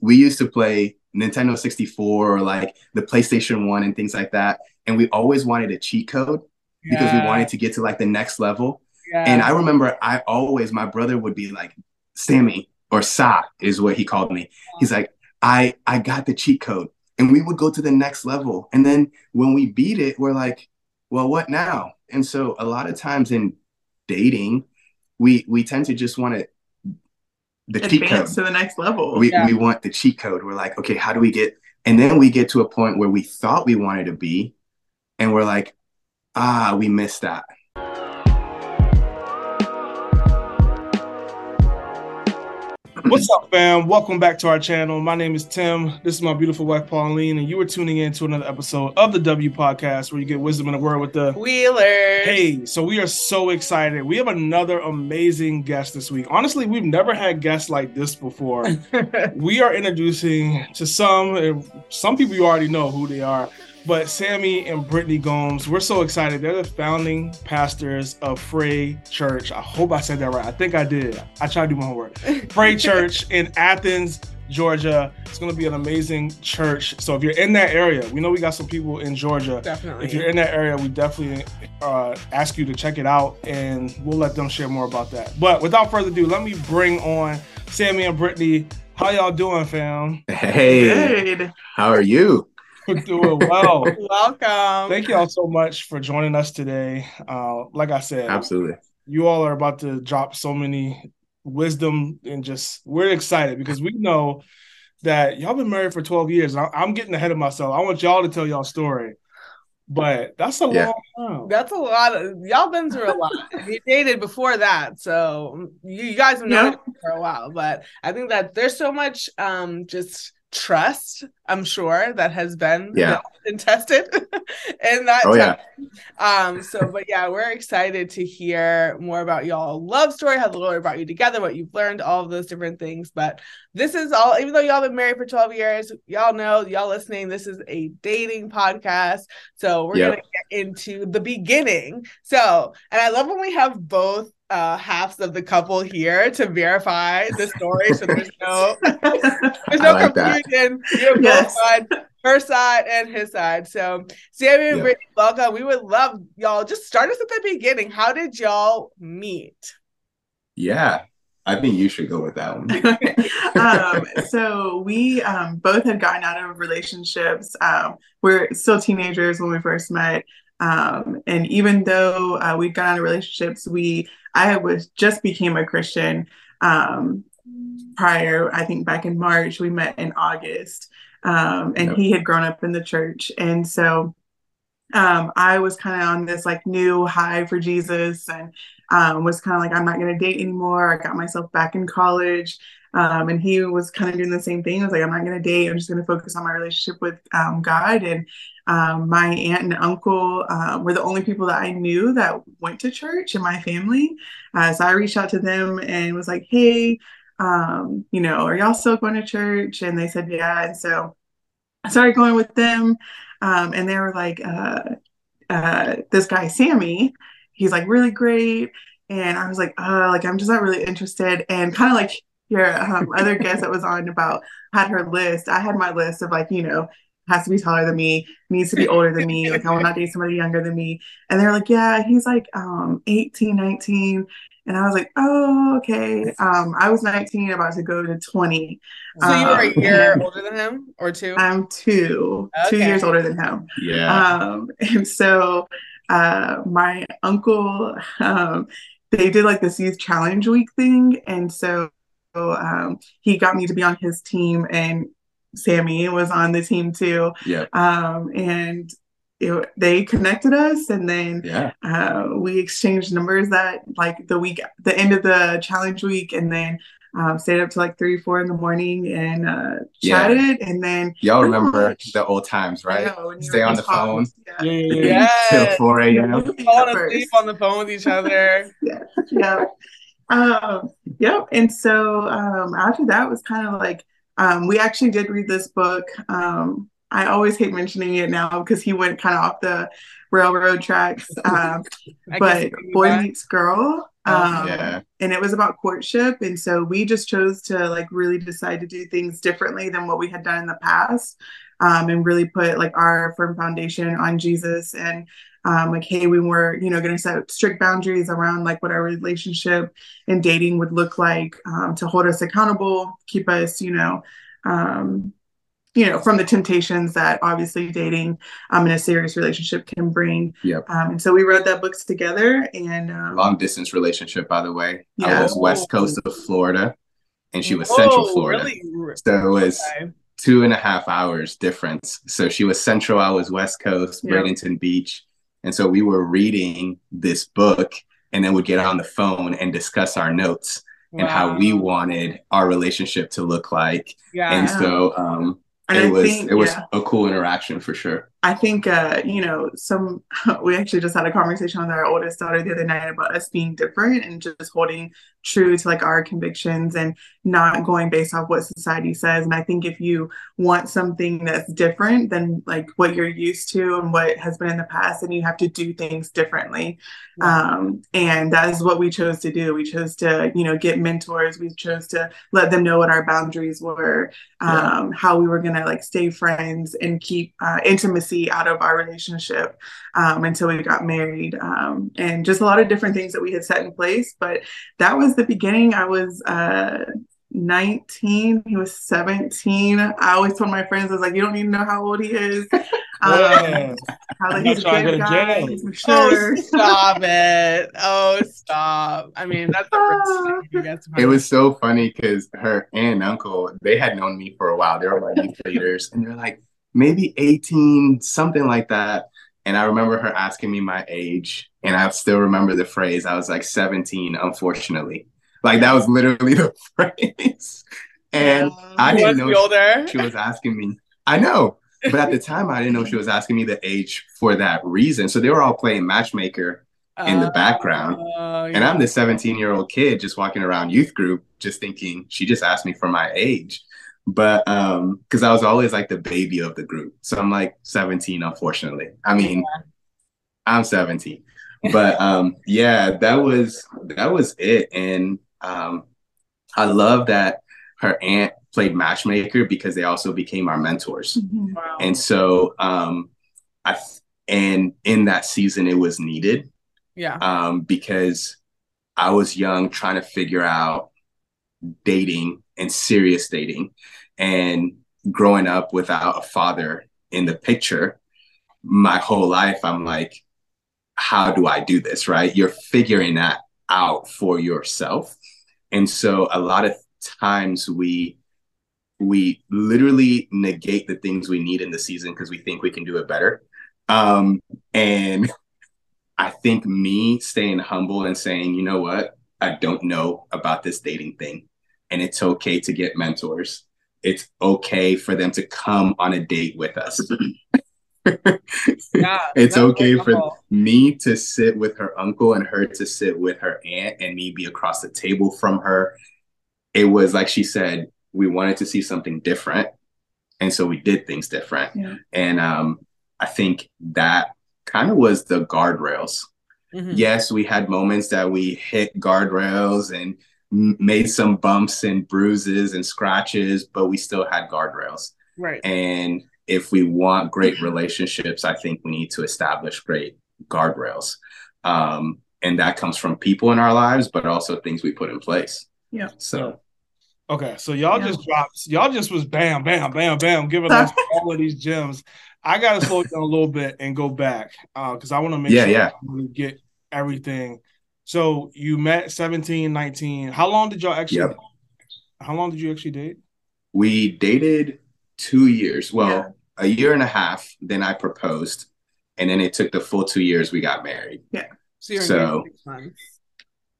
we used to play Nintendo 64 or like the PlayStation 1 and things like that. And we always wanted a cheat code yeah. because we wanted to get to like the next level. Yeah. And I remember I always, my brother would be like, Sammy or Sa is what he called me. He's like, I I got the cheat code. And we would go to the next level. And then when we beat it, we're like, well, what now? And so a lot of times in dating, we we tend to just want to the cheat code to the next level. We yeah. we want the cheat code. We're like, okay, how do we get? And then we get to a point where we thought we wanted to be, and we're like, ah, we missed that. What's up, fam? Welcome back to our channel. My name is Tim. This is my beautiful wife, Pauline, and you are tuning in to another episode of the W Podcast where you get wisdom in the word with the Wheelers. Hey, so we are so excited. We have another amazing guest this week. Honestly, we've never had guests like this before. we are introducing to some, some people you already know who they are. But Sammy and Brittany Gomes, we're so excited. They're the founding pastors of Frais Church. I hope I said that right. I think I did. I tried to do my homework. Frais Church in Athens, Georgia. It's going to be an amazing church. So if you're in that area, we know we got some people in Georgia. Definitely. If you're in that area, we definitely uh, ask you to check it out, and we'll let them share more about that. But without further ado, let me bring on Sammy and Brittany. How y'all doing, fam? Hey. Good. How are you? Doing well. Welcome. Thank you all so much for joining us today. Uh, like I said, absolutely. You all are about to drop so many wisdom and just we're excited because we know that y'all been married for 12 years. I'm getting ahead of myself. I want y'all to tell y'all story. But that's a yeah. long time. That's a lot of y'all been through a lot. you dated before that, so you, you guys have known yeah. for a while. But I think that there's so much um just trust i'm sure that has been yeah and tested in that oh, time. yeah. um so but yeah we're excited to hear more about y'all love story how the lord brought you together what you've learned all of those different things but this is all even though y'all been married for 12 years y'all know y'all listening this is a dating podcast so we're yep. gonna get into the beginning so and i love when we have both uh, halves of the couple here to verify the story. So there's no there's no like confusion. You're yes. both side, her side and his side. So Sammy and Brittany, welcome. We would love y'all. Just start us at the beginning. How did y'all meet? Yeah. I think you should go with that one. um, so we um, both had gotten out of relationships. Um, we're still teenagers when we first met. Um, and even though uh, we'd gotten out of relationships, we I was just became a Christian um, prior. I think back in March we met in August, um, and yep. he had grown up in the church, and so um, I was kind of on this like new high for Jesus, and um, was kind of like I'm not going to date anymore. I got myself back in college. Um, and he was kind of doing the same thing. I was like, I'm not going to date. I'm just going to focus on my relationship with um, God. And um, my aunt and uncle uh, were the only people that I knew that went to church in my family. Uh, so I reached out to them and was like, hey, um, you know, are y'all still going to church? And they said, yeah. And so I started going with them. Um, and they were like, uh, uh, this guy, Sammy, he's like really great. And I was like, uh, like, I'm just not really interested. And kind of like, your um, other guest that was on about had her list. I had my list of like, you know, has to be taller than me, needs to be older than me. Like I will not date somebody younger than me. And they're like, yeah, he's like um 18, 19. And I was like, oh, okay. Um, I was 19, about to go to 20. So um, you were a um, year older than him or two? I'm two, okay. two years older than him. Yeah. Um, and so uh my uncle, um, they did like this youth challenge week thing. And so um, he got me to be on his team, and Sammy was on the team too. Yeah. Um, and it, they connected us, and then yeah. uh, we exchanged numbers that like the week, the end of the challenge week, and then um, stayed up to like three, four in the morning and uh, chatted. Yeah. And then y'all remember the old times, right? Know, Stay on the phone. Yeah. yeah. Till 4 a.m. Fall asleep on the phone with each other. yeah. Yeah. Um, yep. And so um, after that was kind of like um, we actually did read this book. Um, I always hate mentioning it now because he went kind of off the railroad tracks. Um, but Boy Meets Girl. Um, yeah. And it was about courtship. And so we just chose to like really decide to do things differently than what we had done in the past um, and really put like our firm foundation on Jesus and um, like, hey, we were, you know, going to set strict boundaries around like what our relationship and dating would look like um, to hold us accountable, keep us, you know, um, you know, from the temptations that obviously dating um, in a serious relationship can bring. Yep. Um, and so we wrote that books together and um, long distance relationship, by the way. Yeah. I was west coast of Florida and she was Whoa, central Florida. Really? So it was okay. two and a half hours difference. So she was central, I was west coast, yep. Bradenton Beach. And so we were reading this book and then would get on the phone and discuss our notes wow. and how we wanted our relationship to look like. Yeah. And so um, and it I was think, it was yeah. a cool interaction for sure. I think, uh, you know, some, we actually just had a conversation with our oldest daughter the other night about us being different and just holding true to like our convictions and not going based off what society says. And I think if you want something that's different than like what you're used to and what has been in the past, then you have to do things differently. Um, and that is what we chose to do. We chose to, you know, get mentors. We chose to let them know what our boundaries were, um, yeah. how we were going to like stay friends and keep uh, intimacy intimacy out of our relationship um, until we got married um, and just a lot of different things that we had set in place but that was the beginning i was uh, 19 he was 17 i always told my friends i was like you don't need to know how old he is um, how, like, he's a good guy, he's mature. Oh, stop it. Oh, stop. I mean, that's It was so funny because her aunt and uncle, they had known me for a while. They were my youth leaders. And they're like, maybe 18, something like that. And I remember her asking me my age, and I still remember the phrase. I was like 17, unfortunately. Like that was literally the phrase. And I didn't know older. she was asking me. I know, but at the time I didn't know she was asking me the age for that reason. So they were all playing matchmaker in the background. Uh, yeah. And I'm the 17 year old kid just walking around youth group, just thinking she just asked me for my age but um because i was always like the baby of the group so i'm like 17 unfortunately i mean yeah. i'm 17 but um yeah that was that was it and um i love that her aunt played matchmaker because they also became our mentors mm-hmm. wow. and so um i and in that season it was needed yeah um because i was young trying to figure out dating and serious dating and growing up without a father in the picture my whole life i'm like how do i do this right? You're figuring that out for yourself. And so a lot of times we we literally negate the things we need in the season because we think we can do it better. Um and i think me staying humble and saying you know what? I don't know about this dating thing and it's okay to get mentors it's okay for them to come on a date with us. yeah, it's okay for me to sit with her uncle and her to sit with her aunt and me be across the table from her. It was like she said, we wanted to see something different. And so we did things different. Yeah. And um, I think that kind of was the guardrails. Mm-hmm. Yes, we had moments that we hit guardrails and made some bumps and bruises and scratches, but we still had guardrails. Right. And if we want great relationships, I think we need to establish great guardrails. Um, and that comes from people in our lives, but also things we put in place. Yeah. So. Okay, so y'all yeah. just dropped. Y'all just was bam, bam, bam, bam, giving us all of these gems. I gotta slow down a little bit and go back because uh, I want to make yeah, sure yeah. we get everything so you met 17, 19. How long did y'all actually yep. how long did you actually date? We dated two years. Well, yeah. a year and a half. Then I proposed. And then it took the full two years we got married. Yeah. So, so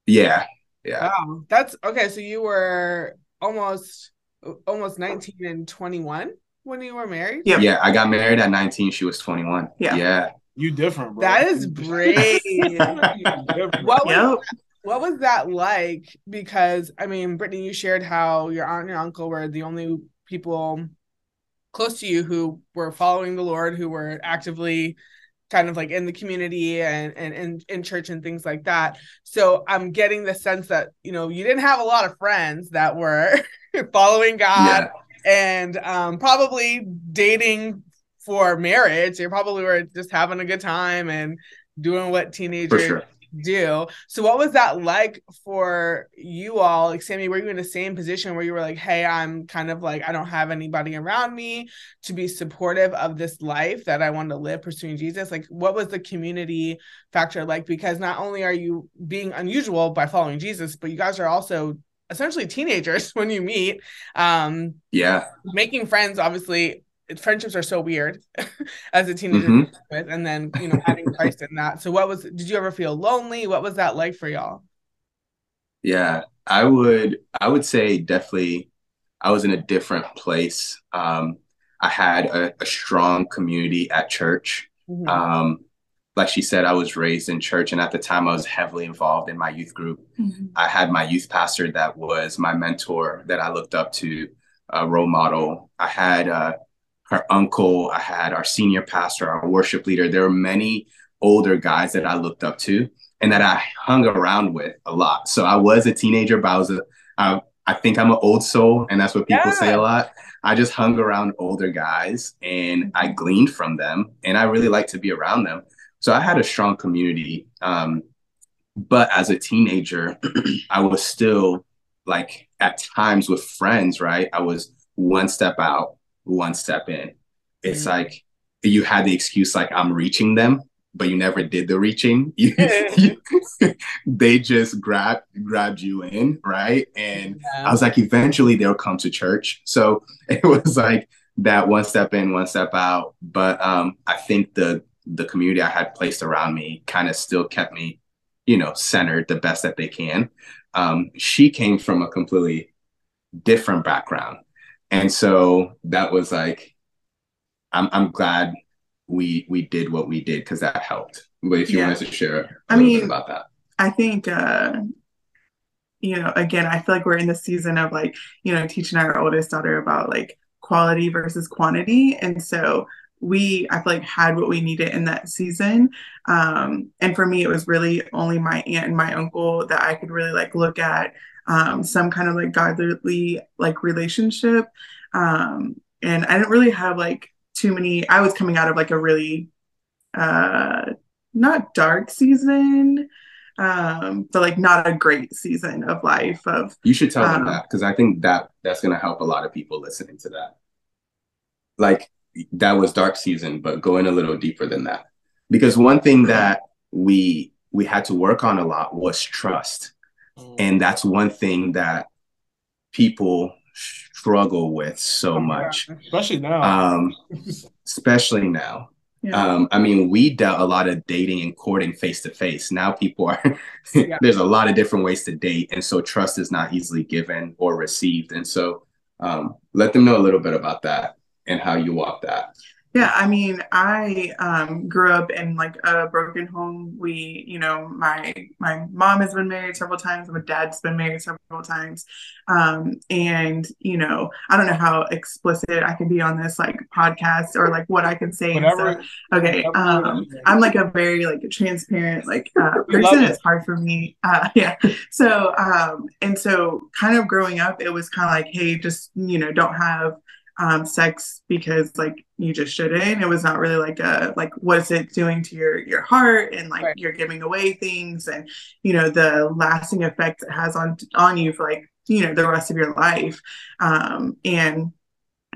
yeah. Yeah. Wow. That's okay. So you were almost almost 19 and 21 when you were married? Yeah. Yeah. I got married at 19. She was 21. Yeah. Yeah. You different, bro. That is brave. what was yep. what was that like? Because I mean, Brittany, you shared how your aunt and your uncle were the only people close to you who were following the Lord, who were actively kind of like in the community and and, and in church and things like that. So I'm getting the sense that you know you didn't have a lot of friends that were following God yeah. and um, probably dating for marriage. They probably were just having a good time and doing what teenagers sure do. So what was that like for you all? Like Sammy, were you in the same position where you were like, hey, I'm kind of like I don't have anybody around me to be supportive of this life that I want to live pursuing Jesus? Like what was the community factor like? Because not only are you being unusual by following Jesus, but you guys are also essentially teenagers when you meet. Um yeah. Making friends obviously friendships are so weird as a teenager mm-hmm. and then you know having Christ in that. So, what was? Did you ever feel lonely? What was that like for y'all? Yeah, I would. I would say definitely. I was in a different place. Um, I had a, a, strong community at church. Mm-hmm. Um, like she said, I was raised in church, and at the time, I was heavily involved in my youth group. Mm-hmm. I had my youth pastor that was my mentor, that I looked up to, a role model. I had uh, her uncle, I had our senior pastor, our worship leader. There were many older guys that I looked up to and that I hung around with a lot. So I was a teenager, but I was a, I, I think I'm an old soul, and that's what people yeah. say a lot. I just hung around older guys and I gleaned from them, and I really like to be around them. So I had a strong community. Um, but as a teenager, I was still like at times with friends, right? I was one step out, one step in. It's mm-hmm. like you had the excuse like I'm reaching them, but you never did the reaching. they just grabbed grabbed you in, right? And yeah. I was like, eventually they'll come to church. So it was like that one step in, one step out. But um, I think the the community I had placed around me kind of still kept me, you know, centered the best that they can. Um, she came from a completely different background. And so that was like, I'm I'm glad we we did what we did because that helped. But if you yeah. wanted to share I mean, about that. I think uh you know, again, I feel like we're in the season of like, you know, teaching our oldest daughter about like quality versus quantity. And so we I feel like had what we needed in that season. Um, and for me, it was really only my aunt and my uncle that I could really like look at um, some kind of like godly like relationship. Um, and I didn't really have like too many. I was coming out of like a really uh, not dark season, um, but like not a great season of life. Of you should tell them um, that because I think that that's gonna help a lot of people listening to that. Like that was dark season, but going a little deeper than that. Because one thing that we we had to work on a lot was trust Mm. And that's one thing that people struggle with so much. Especially now. Um, especially now. Yeah. Um, I mean, we dealt a lot of dating and courting face to face. Now people are yeah. there's a lot of different ways to date, and so trust is not easily given or received. And so, um, let them know a little bit about that and how you walk that. Yeah, I mean, I um, grew up in like a broken home. We, you know, my my mom has been married several times. My dad's been married several times, um, and you know, I don't know how explicit I can be on this like podcast or like what I can say. Whatever. Okay, um, I'm like a very like transparent like uh, person. It's hard for me. Uh, yeah. So um, and so kind of growing up, it was kind of like, hey, just you know, don't have um, sex because like you just shouldn't. It was not really like a like what's it doing to your your heart and like right. you're giving away things and you know the lasting effect it has on on you for like you know the rest of your life. Um, and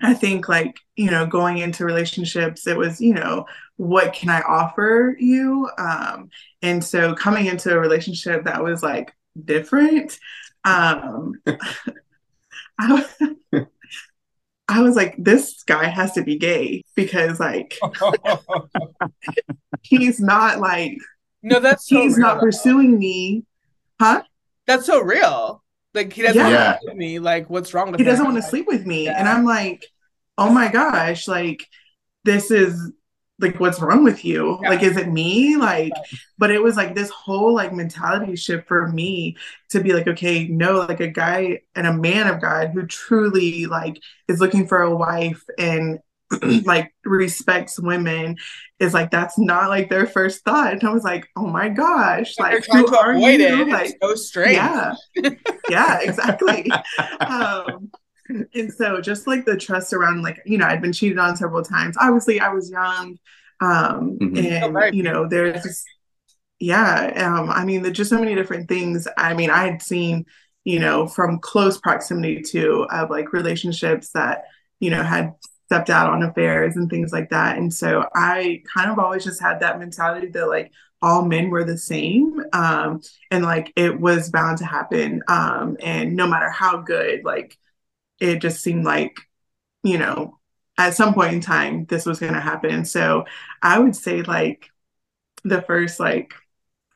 I think like you know going into relationships, it was you know what can I offer you, um, and so coming into a relationship that was like different. Um, I, I was like, this guy has to be gay because like he's not like no, that's so he's real, not pursuing me, huh? That's so real. Like he doesn't yeah. want to sleep with me. Like what's wrong with he him? doesn't want to sleep with me, yeah. and I'm like, oh my gosh, like this is like what's wrong with you? Yeah. like is it me? Like but it was like this whole like mentality shift for me to be like okay no like a guy and a man of god who truly like is looking for a wife and like respects women is like that's not like their first thought. And i was like oh my gosh like who are you? it. like so strange. yeah. Yeah exactly. Um and so just like the trust around like you know i'd been cheated on several times. Obviously i was young um mm-hmm. and oh, you know there's just yeah um i mean there's just so many different things. I mean i had seen you know from close proximity to of like relationships that you know had stepped out on affairs and things like that. And so i kind of always just had that mentality that like all men were the same um and like it was bound to happen um and no matter how good like it just seemed like you know at some point in time this was going to happen so i would say like the first like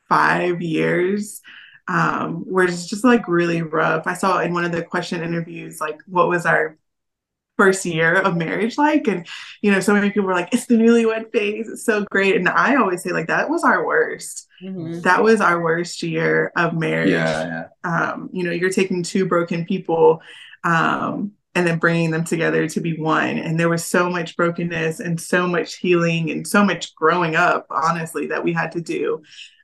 five years um, were just like really rough. I saw in one of the question interviews, like, what was our first year of marriage like? And, you know, so many people were like, it's the newlywed phase. It's so great. And I always say, like, that was our worst. Mm-hmm. That was our worst year of marriage. Yeah, yeah. Um, you know, you're taking two broken people um, and then bringing them together to be one. And there was so much brokenness and so much healing and so much growing up, honestly, that we had to do.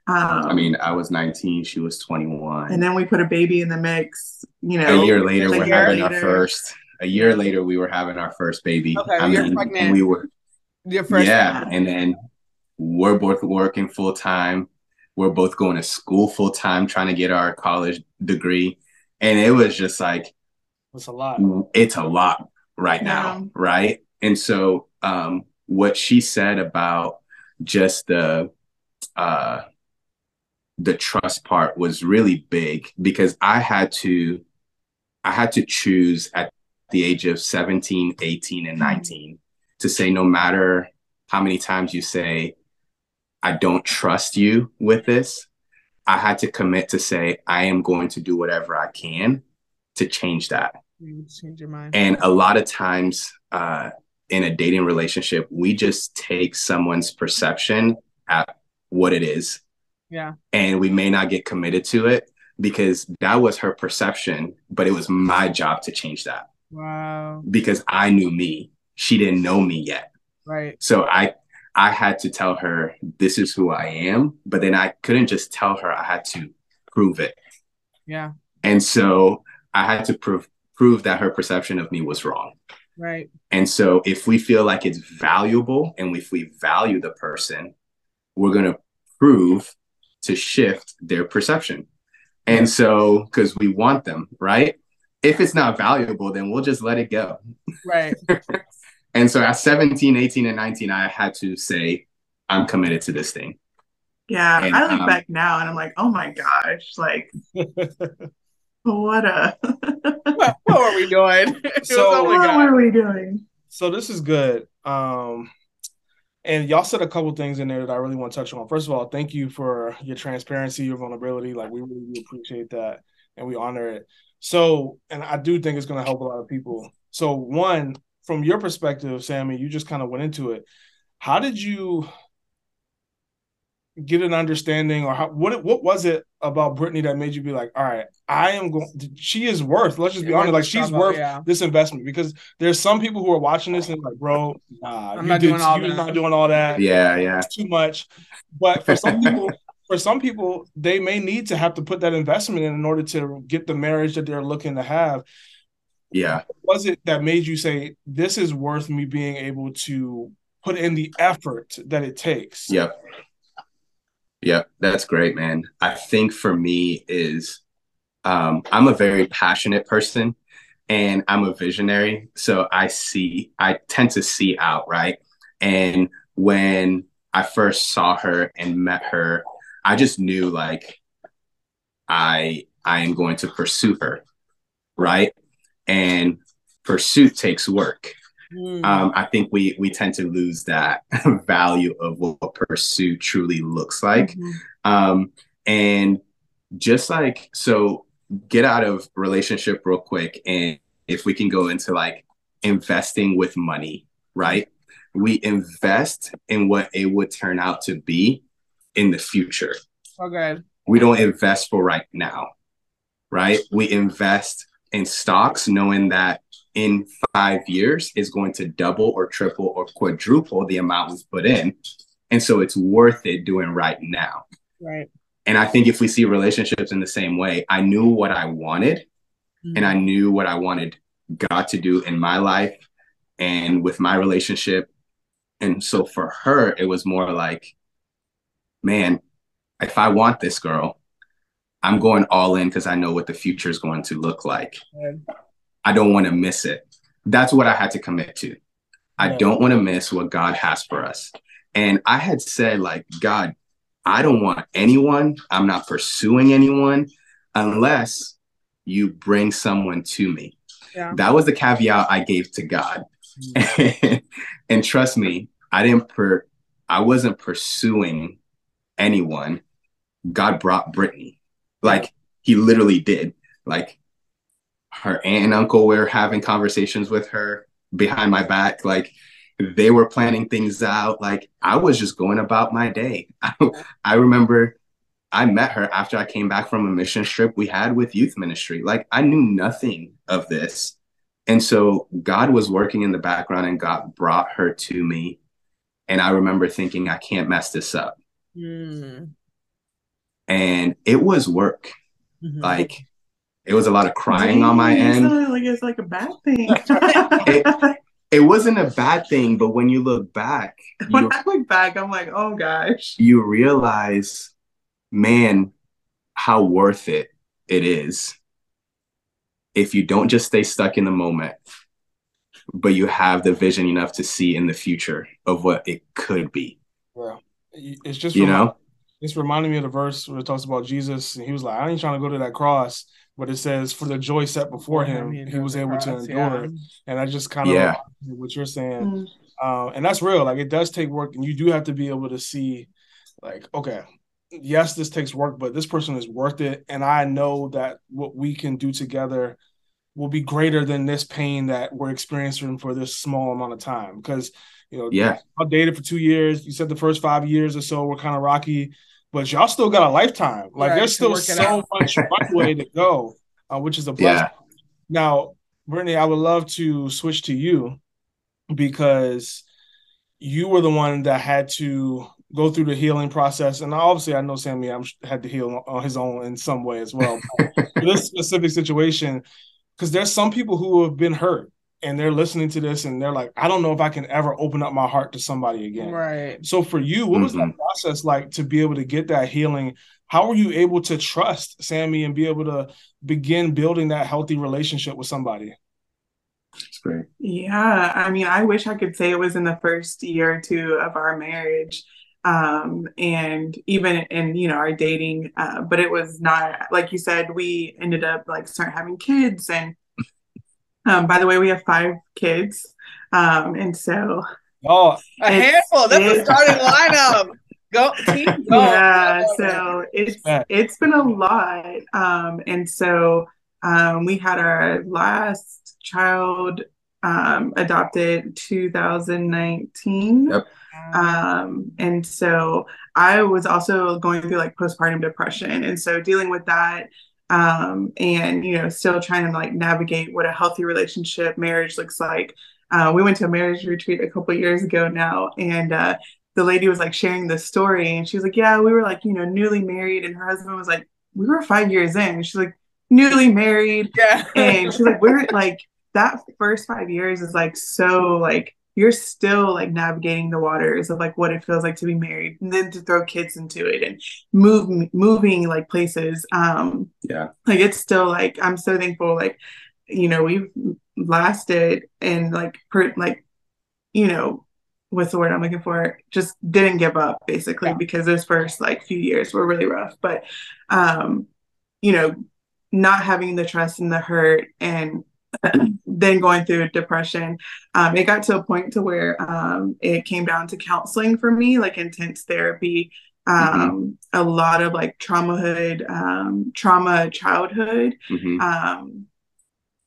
Um, I mean, I was 19, she was 21. And then we put a baby in the mix, you know. A year later, we're having later. our first. A year later, we were having our first baby. Okay, I mean, pregnant. we were. Your first yeah, and then we're both working full time. We're both going to school full time, trying to get our college degree, and it was just like, it's a lot. It's a lot right now, right? And so, um, what she said about just the uh the trust part was really big because I had to I had to choose at the age of 17, 18 and 19 to say no matter how many times you say I don't trust you with this, I had to commit to say I am going to do whatever I can to change that. Change your mind. And a lot of times uh, in a dating relationship, we just take someone's perception at what it is yeah. And we may not get committed to it because that was her perception, but it was my job to change that. Wow. Because I knew me. She didn't know me yet. Right. So I I had to tell her this is who I am, but then I couldn't just tell her I had to prove it. Yeah. And so I had to prove prove that her perception of me was wrong. Right. And so if we feel like it's valuable and if we value the person, we're going to prove to shift their perception. And so, because we want them, right? If it's not valuable, then we'll just let it go. Right. and so at 17, 18, and 19, I had to say, I'm committed to this thing. Yeah. And, I look um, back now and I'm like, oh my gosh, like, what a. what, what were we doing? so, what were we doing? So this is good. Um, and y'all said a couple things in there that I really want to touch on. First of all, thank you for your transparency, your vulnerability. Like we really appreciate that and we honor it. So, and I do think it's going to help a lot of people. So, one, from your perspective, Sammy, you just kind of went into it. How did you get an understanding or how, what what was it about Brittany that made you be like, all right, I am going. She is worth. Let's just be honest. Like she's worth yeah. this investment because there's some people who are watching this and like, bro, nah, I'm not did, doing all that. not doing all that. Yeah, yeah, it's too much. But for some people. For some people, they may need to have to put that investment in in order to get the marriage that they're looking to have. Yeah. What was it that made you say this is worth me being able to put in the effort that it takes? Yep. Yeah, that's great, man. I think for me is um, I'm a very passionate person and I'm a visionary. So I see, I tend to see out, right? And when I first saw her and met her, I just knew like I I am going to pursue her, right? And pursuit takes work. Mm. Um, I think we we tend to lose that value of what pursuit truly looks like. Mm-hmm. Um, and just like so, get out of relationship real quick, and if we can go into like investing with money, right? We invest in what it would turn out to be in the future. Okay. We don't invest for right now, right? We invest in stocks knowing that in five years is going to double or triple or quadruple the amount we've put in. And so it's worth it doing right now. Right. And I think if we see relationships in the same way, I knew what I wanted mm-hmm. and I knew what I wanted God to do in my life and with my relationship. And so for her, it was more like, man, if I want this girl, I'm going all in because I know what the future is going to look like. I don't want to miss it. That's what I had to commit to. I don't want to miss what God has for us. And I had said, like, God, I don't want anyone. I'm not pursuing anyone unless you bring someone to me. Yeah. That was the caveat I gave to God. Mm-hmm. and trust me, I didn't per I wasn't pursuing anyone. God brought Brittany. Like he literally did. Like her aunt and uncle were having conversations with her behind my back. Like they were planning things out. Like I was just going about my day. I, I remember I met her after I came back from a mission trip we had with youth ministry. Like I knew nothing of this. And so God was working in the background and God brought her to me. And I remember thinking, I can't mess this up. Mm. And it was work. Mm-hmm. Like it was a lot of crying Dang, on my end. Like it's like a bad thing. it, it wasn't a bad thing, but when you look back, when I look back, I'm like, oh gosh. You realize, man, how worth it it is if you don't just stay stuck in the moment, but you have the vision enough to see in the future of what it could be. Yeah. It's just you know, it's reminding me of the verse where it talks about Jesus, and he was like, "I ain't trying to go to that cross," but it says, "For the joy set before him, he was able cross, to endure yeah. it." And I just kind of yeah. what you're saying, mm. uh, and that's real. Like it does take work, and you do have to be able to see, like, okay, yes, this takes work, but this person is worth it, and I know that what we can do together will be greater than this pain that we're experiencing for this small amount of time because you know, yeah, I dated for two years. You said the first five years or so were kind of rocky, but y'all still got a lifetime. Like right, there's still so much runway to go, uh, which is a blessing. Yeah. Now, Brittany, I would love to switch to you because you were the one that had to go through the healing process. And obviously, I know Sammy I'm, had to heal on his own in some way as well. this specific situation, because there's some people who have been hurt and they're listening to this and they're like, I don't know if I can ever open up my heart to somebody again. Right. So for you, what mm-hmm. was that mm-hmm. process like to be able to get that healing? How were you able to trust Sammy and be able to begin building that healthy relationship with somebody? That's great. Yeah. I mean, I wish I could say it was in the first year or two of our marriage. Um, and even in you know our dating, uh, but it was not like you said. We ended up like start having kids, and um, by the way, we have five kids. Um, and so Oh, a handful. That's a starting lineup. Go team go. Yeah, so it's it's been a lot. Um, and so um, we had our last child um, adopted 2019. Yep. Um, and so I was also going through like postpartum depression. And so dealing with that um, and you know still trying to like navigate what a healthy relationship marriage looks like. Uh, we went to a marriage retreat a couple years ago now and uh, the lady was like sharing the story and she was like yeah we were like you know newly married and her husband was like we were five years in. She's like newly married. Yeah. And she's like we're like that first five years is like so like you're still like navigating the waters of like what it feels like to be married and then to throw kids into it and move moving like places um yeah. like it's still like i'm so thankful like you know we've lasted and like per, like you know what's the word i'm looking for? Just didn't give up basically yeah. because those first like few years were really rough. But um you know not having the trust and the hurt and then going through depression um, it got to a point to where um, it came down to counseling for me like intense therapy mm-hmm. um, mm-hmm. a lot of like traumahood um, trauma childhood mm-hmm. Um,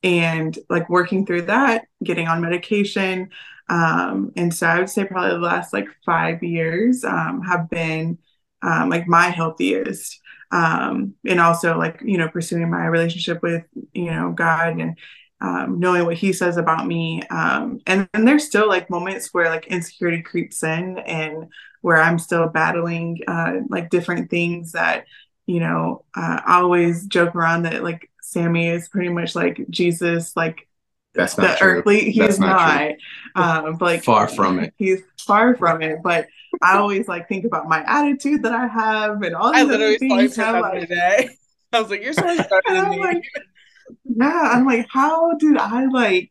and like working through that getting on medication um, and so i would say probably the last like five years have been like my healthiest um, and also like you know pursuing my relationship with you know God and um, knowing what he says about me. Um, and then there's still like moments where like insecurity creeps in and where I'm still battling uh, like different things that, you know, uh, I always joke around that like Sammy is pretty much like Jesus, like that's not the true. earthly. He's That's not. not Um, but, like Far from it. He's far from it. But I always like think about my attitude that I have and all I these literally other saw you things. I'm that like, today. I was like, you're so much better and I'm me. like, yeah, I'm like, how did I like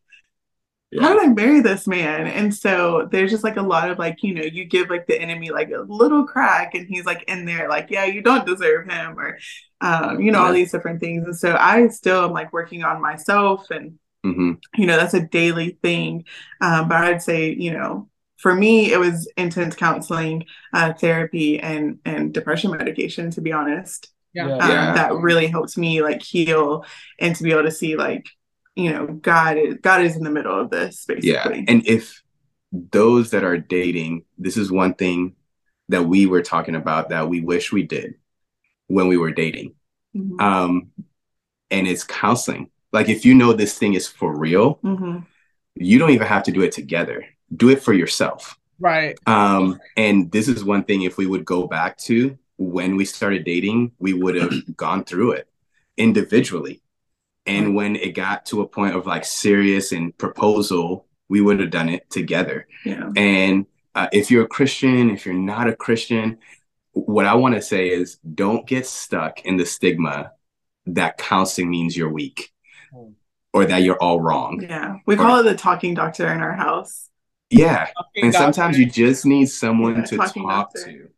how did I marry this man? And so there's just like a lot of like, you know, you give like the enemy like a little crack and he's like in there, like, yeah, you don't deserve him, or um, you know, all these different things. And so I still am like working on myself and hmm you know, that's a daily thing. Um, but I'd say, you know, for me, it was intense counseling, uh, therapy, and and depression medication. To be honest, Yeah. um, Yeah. that really helped me like heal and to be able to see like, you know, God is God is in the middle of this basically Yeah. And if those that are dating, this is one thing that we were talking about that we wish we did when we were dating. Mhm. Um, and it's counseling. Like if you know this thing is for real, Mhm. you don't even have to do it together. Do it for yourself. Right. Um, and this is one thing if we would go back to when we started dating, we would have gone through it individually. And when it got to a point of like serious and proposal, we would have done it together. Yeah. And uh, if you're a Christian, if you're not a Christian, what I want to say is don't get stuck in the stigma that counseling means you're weak Hmm. or that you're all wrong. Yeah. We call it the talking doctor in our house. Yeah. And Doctor. sometimes you just need someone Yeah, to talk doctor. to.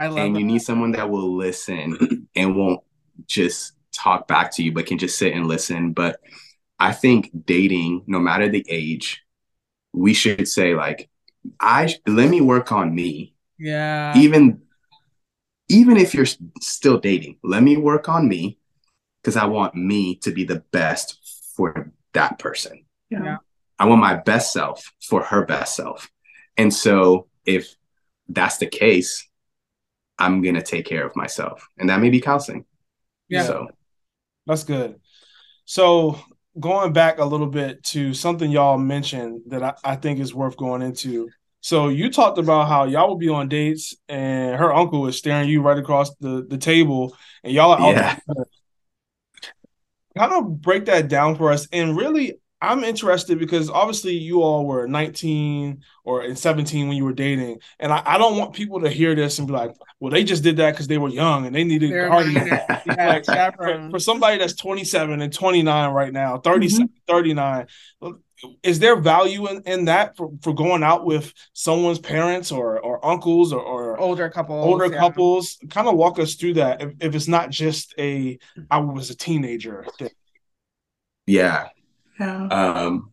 I love and you need someone that will listen and won't just talk back to you but can just sit and listen but i think dating no matter the age we should say like i let me work on me Yeah. even even if you're still dating let me work on me because i want me to be the best for that person Yeah. Yeah. I want my best self for her best self. And so if that's the case, I'm going to take care of myself. And that may be counseling. Yeah. So, That's good. So going back a little bit to something y'all mentioned that I, I think is worth going into. So you talked about how y'all will be on dates and her uncle is staring you right across the, the table and y'all are out Yeah. kind of break that down for us. And really, I'm interested because obviously you all were 19 or in 17 when you were dating. And I, I don't want people to hear this and be like, well, they just did that because they were young and they needed They're party. Yeah, Like, for, for somebody that's 27 and 29 right now, 37, mm-hmm. 39, is there value in, in that for, for going out with someone's parents or, or uncles or, or older couples. older yeah. couples? Kind of walk us through that if, if it's not just a I was a teenager thing. yeah. Yeah. Um,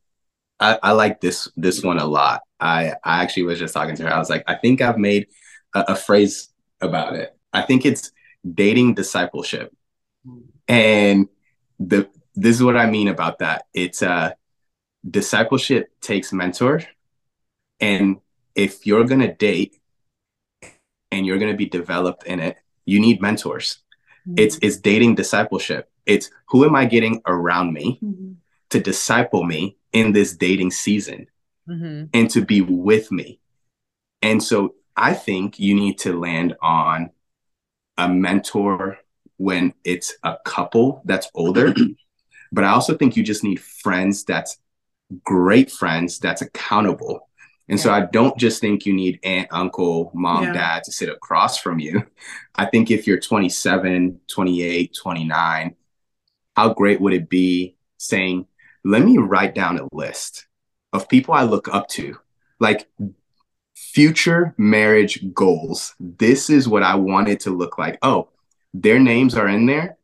I, I like this, this one a lot. I, I actually was just talking to her. I was like, I think I've made a, a phrase about it. I think it's dating discipleship. And the, this is what I mean about that. It's, uh, discipleship takes mentor and if you're going to date and you're going to be developed in it you need mentors it's it's dating discipleship it's who am i getting around me Mhm. To disciple me in this dating season Mhm. and to be with me and so i think you need to land on a mentor when it's a couple that's older but i also think you just need friends that's great friends that's accountable. And so I don't just think you need aunt, uncle, mom, Yeah. dad to sit across from you. I think if you're 27, 28, 29, how great would it be saying, let me write down a list of people I look up to, like future marriage goals. This is what I want it to look like. Oh, their names are in there.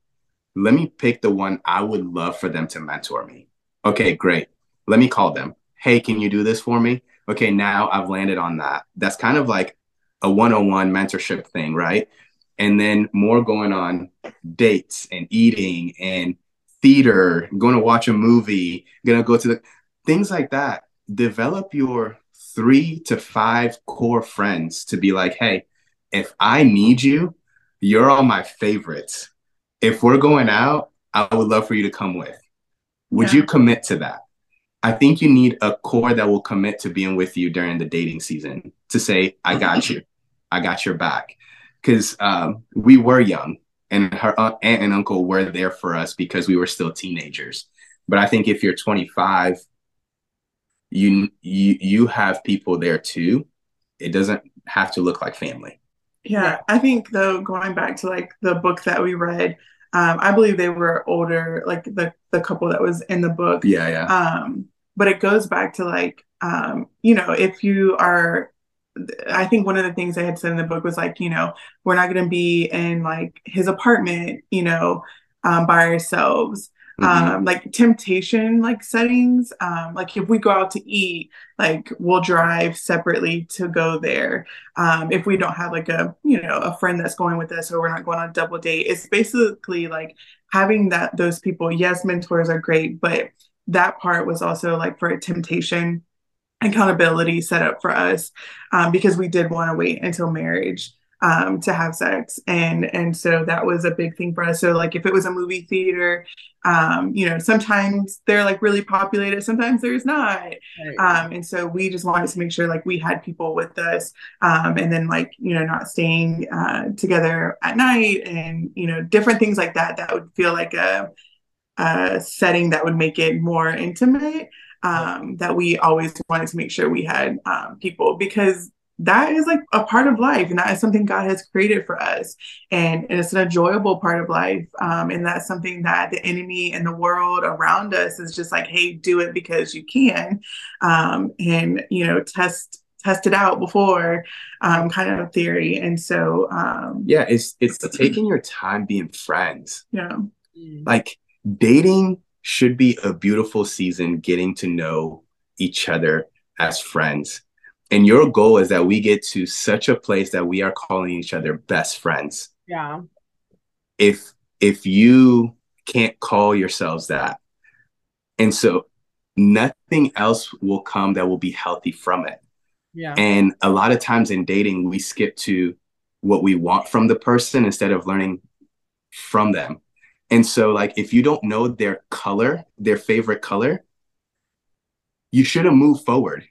Let me pick the one I would love for them to mentor me. Okay, great. Let me call them. Hey, can you do this for me? Okay, now I've landed on that. That's kind of like a one on one mentorship thing, right? And then more going on dates and eating and theater, going to watch a movie, gonna go to the things like that. Develop your three to five core friends to be like, hey, if I need you, you're all my favorites. If we're going out, I would love for you to come with. Would Yeah. you commit to that? I think you need a core that will commit to being with you during the dating season to say, I got you. I got your back. Because um, we were young and her aunt and uncle were there for us because we were still teenagers. But I think if you're 25, you you you have people there too. It doesn't have to look like family. Yeah, I think though going back to like the book that we read, um, I believe they were older, like the the couple that was in the book. Yeah, yeah. Um, but it goes back to like um, you know, if you are I think one of the things I had said in the book was like, you know, we're not going to be in like his apartment, you know, um, by ourselves. Mm-hmm. Um, like temptation, like settings. Um, like if we go out to eat, like we'll drive separately to go there. Um, if we don't have like a, you know, a friend that's going with us or we're not going on a double date, it's basically like having that those people. Yes, mentors are great, but that part was also like for a temptation accountability set up for us um, because we did want to wait until marriage um, to have sex. And and so that was a big thing for us. So like if it was a movie theater um, you know sometimes they're like really populated sometimes there's not. Right. um, and so we just wanted to make sure like we had people with us um, and then like you know not staying uh, together at night and you know different things like that that would feel like a, a setting that would make it more intimate um, that we always wanted to make sure we had um, people because that is like a part of life and that is something god has created for us. And, and it's an enjoyable part of life um, and that's something that the enemy and the world around us is just like hey do it because you can um, and you know test test it out before um, kind of theory. And so um, yeah it's it's taking your time being friends. Yeah. Like dating should be a beautiful season getting to know each other as friends. And your goal is that we get to such a place that we are calling each other best friends. Yeah. If if you can't call yourselves that. And so nothing else will come that will be healthy from it. Yeah. And a lot of times in dating we skip to what we want from the person instead of learning from them. And so, like, if you don't know their color, their favorite color, you shouldn't move forward.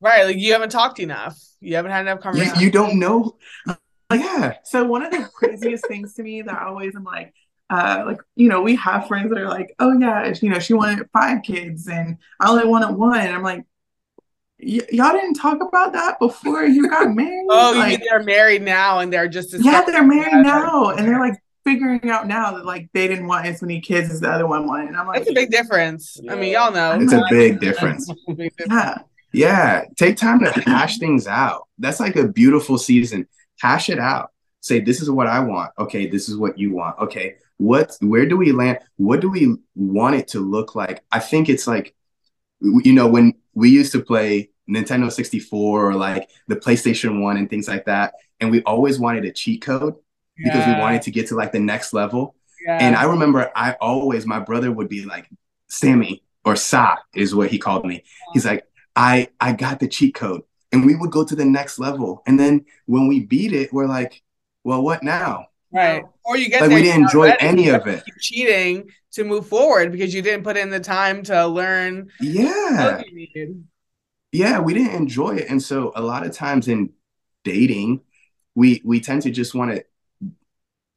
Right. Like, you haven't talked enough. You haven't had enough conversation. You, you don't know. Like, yeah. So, one of the craziest things to me that I always am like, uh, like you know, we have friends that are like, oh yeah, you know, she wanted five kids and I only wanted one. And I'm like, y- y'all didn't talk about that before you got married. oh, like, they're married now and they're just yeah, they're married now and they're like figuring out now that like they didn't want as many kids as the other one wanted. And I'm like, it's a big difference. Yeah. I mean, y'all know. It's a big difference. yeah. Yeah. Take time to hash things out. That's like a beautiful season. Hash it out. Say, this is what I want. Okay, this is what you want. Okay. What where do we land? What do we want it to look like? I think it's like, you know, when we used to play Nintendo 64 or like the PlayStation 1 and things like that. And we always wanted a cheat code because yeah. we wanted to get to like the next level. Yeah. And I remember I always, my brother would be like, Sammy or Sa is what he called me. He's uh-huh. like, I, I got the cheat code. And we would go to the next level. And then when we beat it, we're like, well, what now? Right. Or you get like we didn't enjoy any of it. cheating to move forward because you didn't put in the time to learn. Yeah. Yeah, we didn't enjoy it. And so a lot of times in dating, we we tend to just want to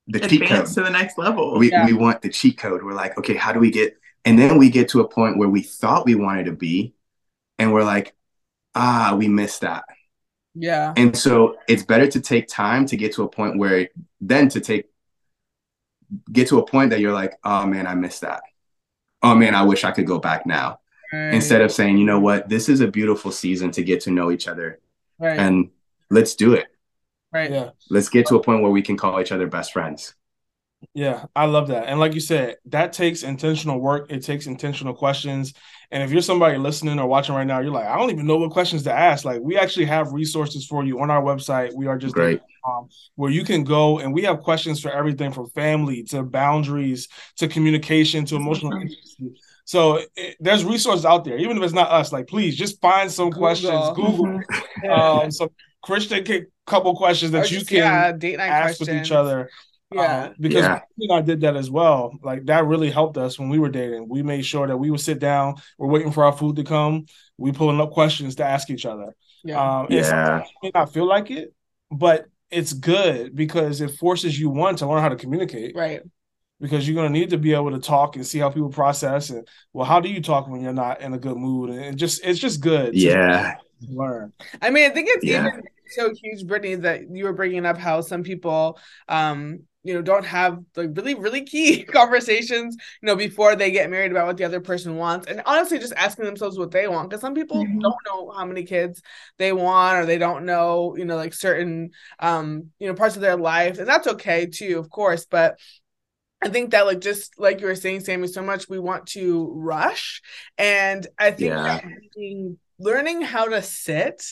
the cheat code to the next level. We yeah. we want the cheat code. We're like, okay, how do we get? And then we get to a point where we thought we wanted to be, and we're like, ah, we missed that. Yeah. And so it's better to take time to get to a point where then to take get to a point that you're like, oh man, I missed that. Oh man, I wish I could go back now. Right. Instead of saying, you know what, this is a beautiful season to get to know each other. Right. And let's do it. Right. Yeah. Let's get to a point where we can call each other best friends. Yeah, I love that. And like you said, that takes intentional work. It takes intentional questions. And if you're somebody listening or watching right now, you're like, I don't even know what questions to ask. Like, we actually have resources for you on our website. We Are Just Dating. Um, where you can go and we have questions for everything from family to boundaries to communication to emotional intimacy. So it, there's resources out there, even if it's not us. Like, please just find some Google. questions, Google. um, so Christian can a couple questions that you can yeah, date night ask questions. with each other. Yeah. Um, because Yeah. you and I did that as well. Like that really helped us when we were dating. We made sure that we would sit down, we're waiting for our food to come, we pulling up questions to ask each other. Yeah. Um, Yeah. sometimes you may not feel like it, but it's good because it forces you one to learn how to communicate right. because you're going to need to be able to talk and see how people process and well how do you talk when you're not in a good mood and just it's just good to Yeah. Learn I mean, I think it's Yeah. even so huge, Brittany, that you were bringing up how some people, um, you know, don't have like really, really key conversations, you know, before they get married about what the other person wants, and honestly, just asking themselves what they want, because some people Mhm. don't know how many kids they want, or they don't know, you know, like certain, um, you know, parts of their life, and that's okay too, of course, but. I think that like just like you were saying, Sammy, so much we want to rush. And I think Yeah. that being, learning how to sit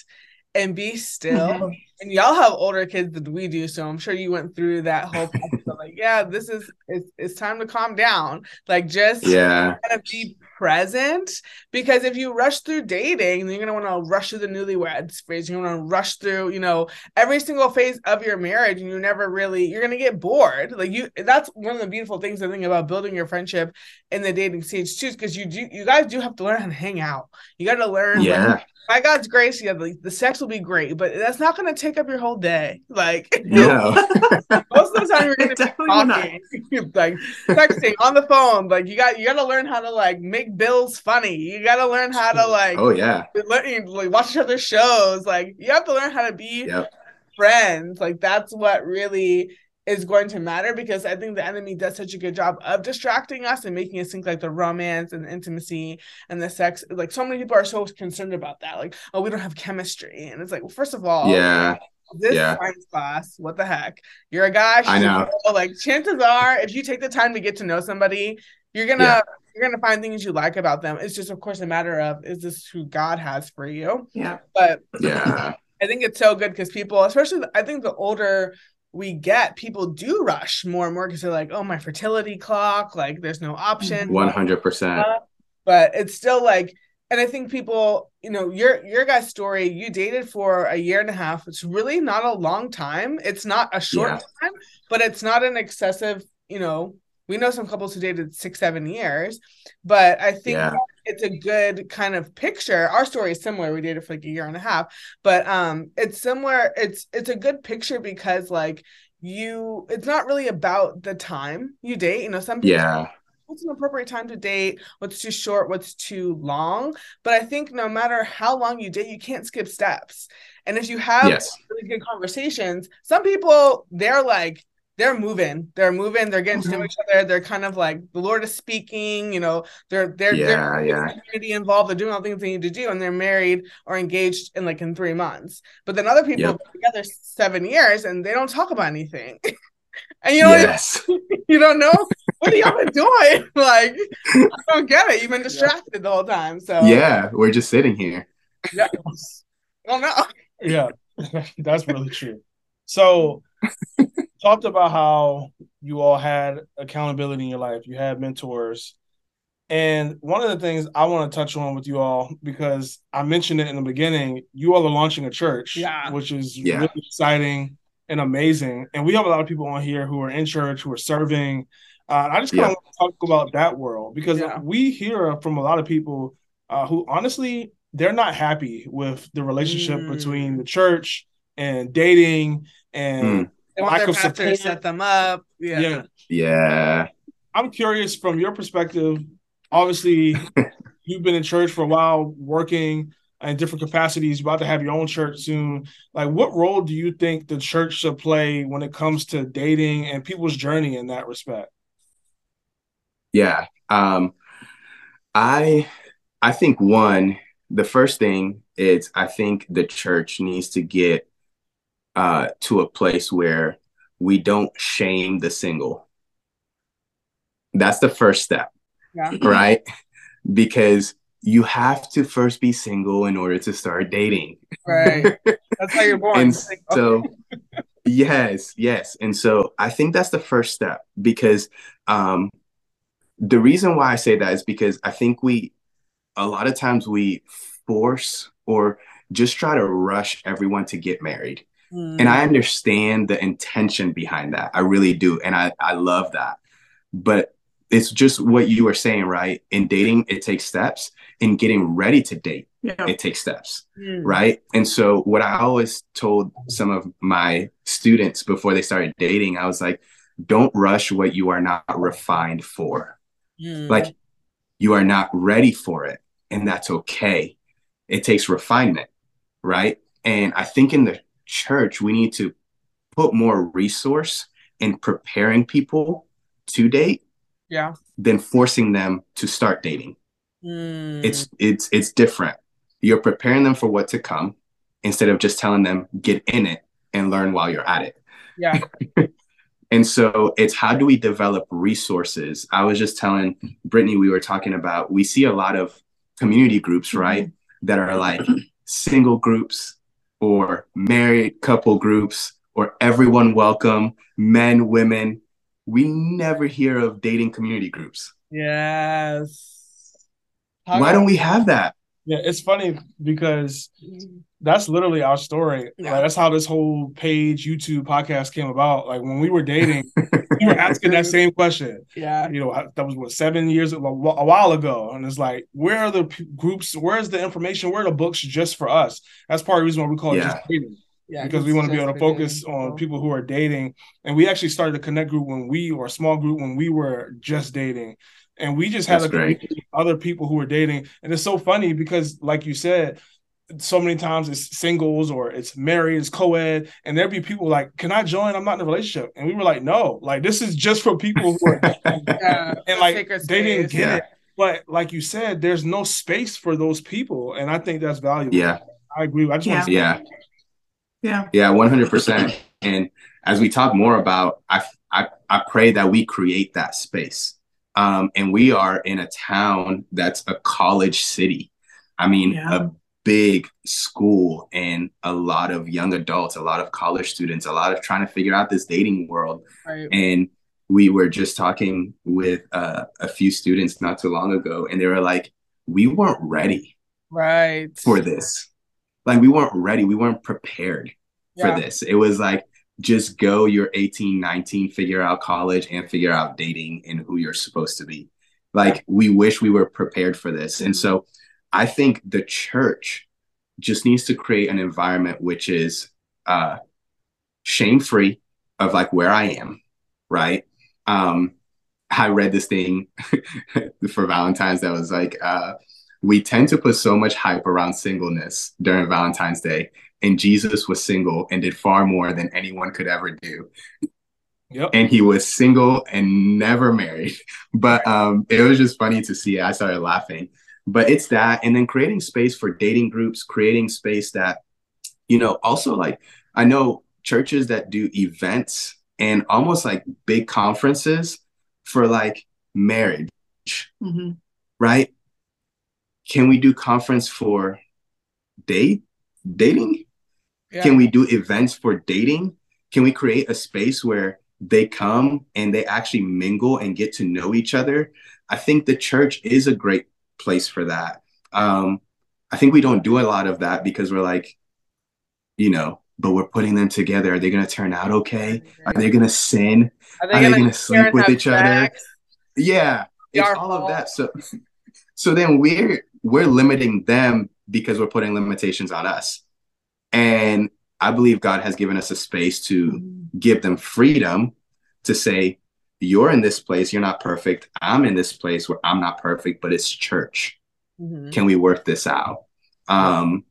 and be still. Mm-hmm. And y'all have older kids than we do, so I'm sure you went through that whole process of like, yeah, this is it's, it's time to calm down. Like just Yeah. kind of be present because if you rush through dating, then you're gonna want to rush through the newlyweds phase. You're gonna rush through, you know, every single phase of your marriage, and you never really you're gonna get bored. Like you, that's one of the beautiful things I think about building your friendship in the dating stage too, because you do you guys do have to learn how to hang out. You got to learn. like, Yeah. by God's grace, yeah, the, the sex will be great, but that's not going to take up your whole day. Like No. most of the time, you're going to be talking, like texting on the phone. Like you got you got to learn how to like make bills funny. You got to learn how to like, oh yeah. learn, like watch each other's shows. Like you have to learn how to be Yep. friends. Like that's what really is going to matter because I think the enemy does such a good job of distracting us and making us think like the romance and the intimacy and the sex. Like so many people are so concerned about that. Like, oh, we don't have chemistry. And it's like, well, first of all, Yeah. this yeah. science class, what the heck? You're a guy. I know. girl. Like chances are, if you take the time to get to know somebody, you're gonna Yeah. you're gonna find things you like about them. It's just, of course, a matter of is this who God has for you? Yeah. But Yeah. I think it's so good because people, especially I think the older we get, people do rush more and more because they're like, oh, my fertility clock, like there's no option. One hundred percent. Uh, but it's still like, and I think people, you know, your your guys' story, you dated for a year and a half. It's really not a long time. It's not a short Yeah. time, but it's not an excessive, you know. We know some couples who dated six, seven years, but I think Yeah. it's a good kind of picture. Our story is similar. We dated for like a year and a half, but um, it's similar. It's it's a good picture because like you, it's not really about the time you date. You know, some people Yeah. what's an appropriate time to date, what's too short, what's too long. But I think no matter how long you date, you can't skip steps. And if you have Yes. really good conversations, some people they're like they're moving, they're moving, they're getting to know each other. They're kind of like the Lord is speaking, you know, they're they're Yeah, they're yeah. community involved, they're doing all the things they need to do, and they're married or engaged in like in three months. But then other people Yep. together seven years and they don't talk about anything. and you know what I mean? Yes. you don't know what have y'all been doing? Like, I don't get it. You've been distracted the whole time. So Yeah. We're just sitting here. yeah. I don't know. yeah that's really true so talked about how you all had accountability in your life you had mentors and one of the things i want to touch on with you all because i mentioned it in the beginning you all are launching a church Yeah. which is Yeah. really exciting and amazing and we have a lot of people on here who are in church who are serving uh, i just kind of Yeah. want to talk about that world because Yeah. we hear from a lot of people uh, who honestly they're not happy with the relationship Mm. between the church and dating and Mm. They want lack their of pastor to support. set them up. Yeah. yeah. Yeah. I'm curious from your perspective. Obviously, you've been in church for a while, working in different capacities, about to have your own church soon. Like, what role do you think the church should play when it comes to dating and people's journey in that respect? Yeah. Um, I I think one, the first thing is I think the church needs to get uh to a place where we don't shame the single. That's the first step, Yeah. right? Because you have to first be single in order to start dating. Right. That's how you're born. And so, yes, yes. And so I think that's the first step because um, the reason why I say that is because I think we, a lot of times we force or just try to rush everyone to get married. Mm. And I understand the intention behind that. I really do. And I, I love that. But it's just what you were saying, right? In dating, it takes steps. In getting ready to date, yeah. it takes steps, mm. right? And so, what I always told some of my students before they started dating, I was like, don't rush what you are not refined for. Mm. Like, you are not ready for it, and that's okay. It takes refinement, right? And I think in the church, we need to put more resource in preparing people to date yeah. than forcing them to start dating. Mm. it's it's it's different. You're preparing them for what to come instead of just telling them get in it and learn while you're at it. Yeah. And so it's how do we develop resources? I was just telling brittany we were talking about we see a lot of community groups mm-hmm. right that are like single groups or married couple groups or everyone welcome men women we never hear of dating community groups. Yes. How Why don't we have that? Yeah, it's funny because that's literally our story. Like that's how this whole page, YouTube, podcast came about. Like when we were dating, we were asking that same question. Yeah, you know that was what seven years a while ago, and it's like, where are the p- groups? Where's the information? Where are the books just for us? That's part of the reason why we call it yeah. just dating yeah, because we want to be able to focus on people who are dating. And we actually started a connect group when we or a small group when we were just dating. And we just had That's a other people who were dating. And it's so funny because, like you said, so many times it's singles or it's married, it's co-ed, and there'd be people like, "Can I join? I'm not in a relationship." And we were like, "No, like this is just for people who are," yeah, and like they didn't get yeah. it. But like you said, there's no space for those people, and I think that's valuable. Yeah, I agree. I just yeah. yeah. Yeah. Yeah, 100%. And as we talk more about, I, I, I pray that we create that space. Um, and we are in a town that's a college city. I mean, yeah. a big school and a lot of young adults, a lot of college students, a lot of trying to figure out this dating world. Right. And we were just talking with uh, a few students not too long ago, and they were like, we weren't ready right for this like we weren't ready we weren't prepared yeah. for this it was like just go you're 18 19 figure out college and figure out dating and who you're supposed to be like we wish we were prepared for this and so i think the church just needs to create an environment which is uh shame free of like where i am right um i read this thing for valentine's that was like uh we tend to put so much hype around singleness during Valentine's Day, and Jesus was single and did far more than anyone could ever do. Yep. And he was single and never married. But um, it was just funny to see. I started laughing. But it's that, and then creating space for dating groups, creating space that, you know, also like I know churches that do events and almost like big conferences for like marriage, mm-hmm. right? can we do conference for date dating? Yeah. Can we do events for dating? Can we create a space where they come and they actually mingle and get to know each other? I think the church is a great place for that. Um, I think we don't do a lot of that because we're like, you know, but we're putting them together. Are they going to turn out okay? Are they going to sin? Are they going to sleep with each other? Yeah, it's all of that. So, so then we're we're limiting them because we're putting limitations on us. And I believe God has given us a space to give them freedom to say, You're in this place, you're not perfect. I'm in this place where I'm not perfect, but it's church. Mm-hmm. Can we work this out? Um,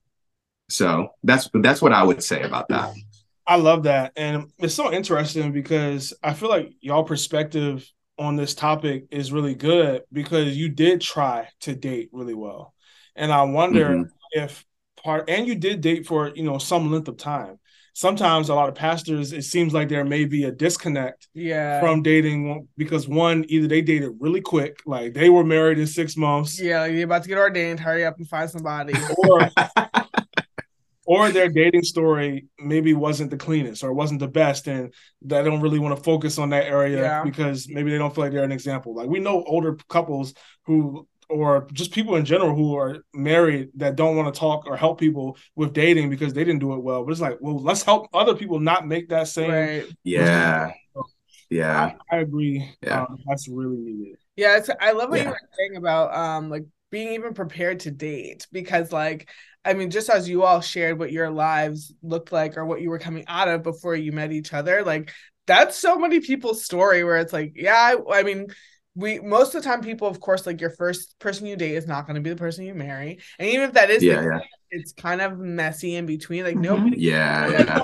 so that's that's what I would say about that. I love that. And it's so interesting because I feel like y'all perspective on this topic is really good because you did try to date really well. And I wonder mm-hmm. if part and you did date for, you know, some length of time. Sometimes a lot of pastors, it seems like there may be a disconnect yeah. from dating because one, either they dated really quick, like they were married in six months. Yeah, you're about to get ordained, hurry up and find somebody. Or or their dating story maybe wasn't the cleanest or wasn't the best and they don't really want to focus on that area yeah. because maybe they don't feel like they're an example like we know older couples who or just people in general who are married that don't want to talk or help people with dating because they didn't do it well. But it's like, well, let's help other people not make that same. Right. Yeah. Yeah. I, I agree. Yeah. Um, that's really needed. Yeah. I love what yeah. you were saying about um like being even prepared to date because like I mean, just as you all shared what your lives looked like or what you were coming out of before you met each other, like that's so many people's story where it's like, yeah, I, I mean, we most of the time people of course like your first person you date is not going to be the person you marry and even if that is yeah, yeah. It's kind of messy in between like mm-hmm. nobody yeah, yeah.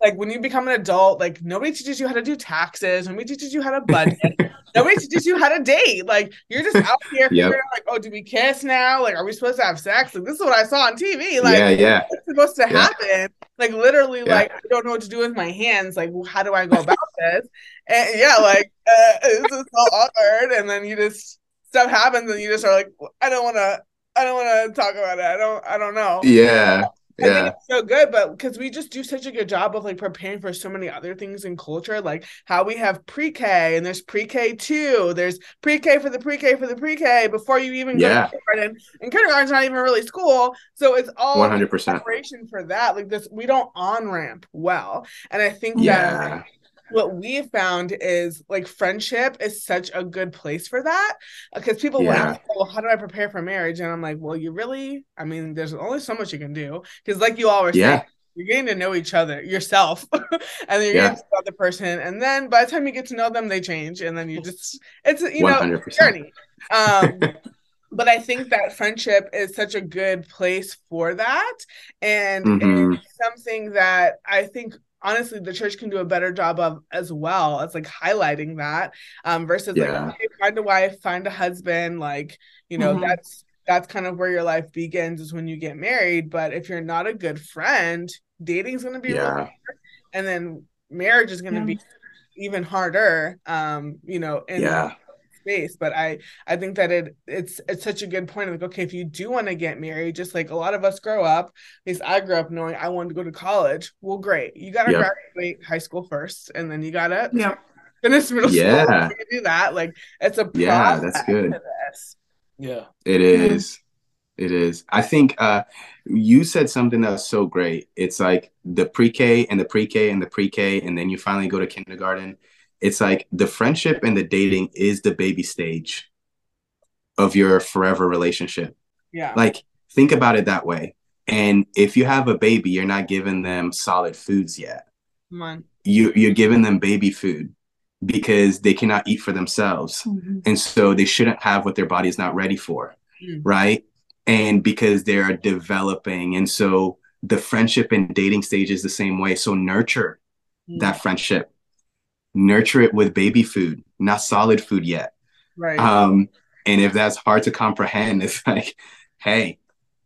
like when you become an adult like nobody teaches you how to do taxes nobody teaches you how to budget nobody teaches you how to date like you're just out here yep. like oh do we kiss now like are we supposed to have sex like this is what i saw on tv like yeah yeah what's supposed to yeah. happen like literally yeah. like i don't know what to do with my hands like how do i go about this and yeah like uh, it's just so awkward and then you just stuff happens and you just are like i don't want to i don't want to talk about it i don't i don't know yeah I yeah. think it's so good, but because we just do such a good job of like preparing for so many other things in culture, like how we have pre-K and there's pre-K two, there's pre-K for the pre-K for the pre-K before you even yeah. go to kindergarten. And kindergarten's not even really school, so it's all 100 percent preparation for that. Like this, we don't on ramp well, and I think yeah. that what we found is like friendship is such a good place for that because people yeah. ask, well, how do I prepare for marriage? And I'm like, well, you really, I mean, there's only so much you can do because, like you always yeah. say, you're getting to know each other yourself and then you're yeah. getting to know the person and then by the time you get to know them they change and then you just it's you 100%. know journey um but I think that friendship is such a good place for that. And mm-hmm. it's something that I think honestly the church can do a better job of as well as like highlighting that um versus yeah. like okay, find a wife find a husband like you know mm-hmm. that's that's kind of where your life begins is when you get married but if you're not a good friend dating's going to be yeah. really and then marriage is going to yeah. be even harder um you know in yeah space but i i think that it it's it's such a good point like okay if you do want to get married just like a lot of us grow up at least i grew up knowing i wanted to go to college well great. You gotta yep. graduate high school first and then you gotta yeah. finish middle yeah. school you do that like it's a yeah that's good. Yeah. It is. It is. I think uh you said something that was so great. It's like the pre-k and the pre-k and the pre-k and then you finally go to kindergarten it's like the friendship and the dating is the baby stage of your forever relationship. Yeah. Like think about it that way. And if you have a baby, you're not giving them solid foods yet. Come on. You you're giving them baby food because they cannot eat for themselves. Mm-hmm. And so they shouldn't have what their body is not ready for. Mm. Right. And because they're developing. And so the friendship and dating stage is the same way. So nurture mm. that friendship nurture it with baby food, not solid food yet. Right. Um, and if that's hard to comprehend, it's like, hey,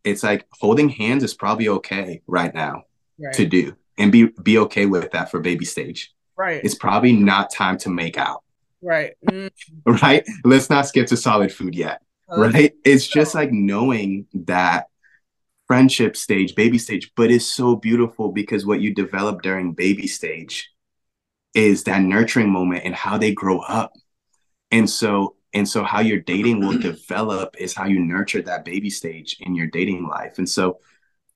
it's like holding hands is probably okay right now right. to do and be be okay with that for baby stage. Right. It's probably not time to make out. Right. Mm. Right. Let's not skip to solid food yet. right. It's just like knowing that friendship stage, baby stage, but it's so beautiful because what you develop during baby stage is that nurturing moment and how they grow up. And so and so how your dating will develop is how you nurture that baby stage in your dating life. And so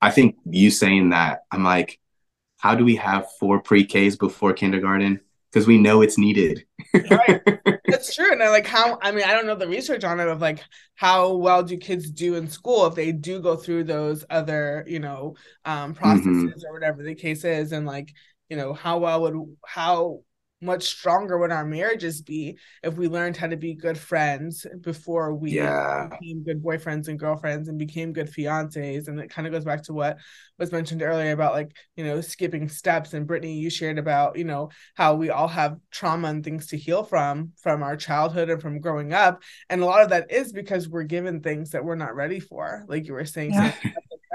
I think you saying that, I'm like, how do we have four pre-Ks before kindergarten? Because we know it's needed. right. That's true. And I like how I mean, I don't know the research on it of like how well do kids do in school if they do go through those other, you know, um processes mm-hmm. or whatever the case is. And like you know how well would how much stronger would our marriages be if we learned how to be good friends before we yeah. became good boyfriends and girlfriends and became good fiancés and it kind of goes back to what was mentioned earlier about like you know skipping steps and brittany you shared about you know how we all have trauma and things to heal from from our childhood and from growing up and a lot of that is because we're given things that we're not ready for like you were saying yeah.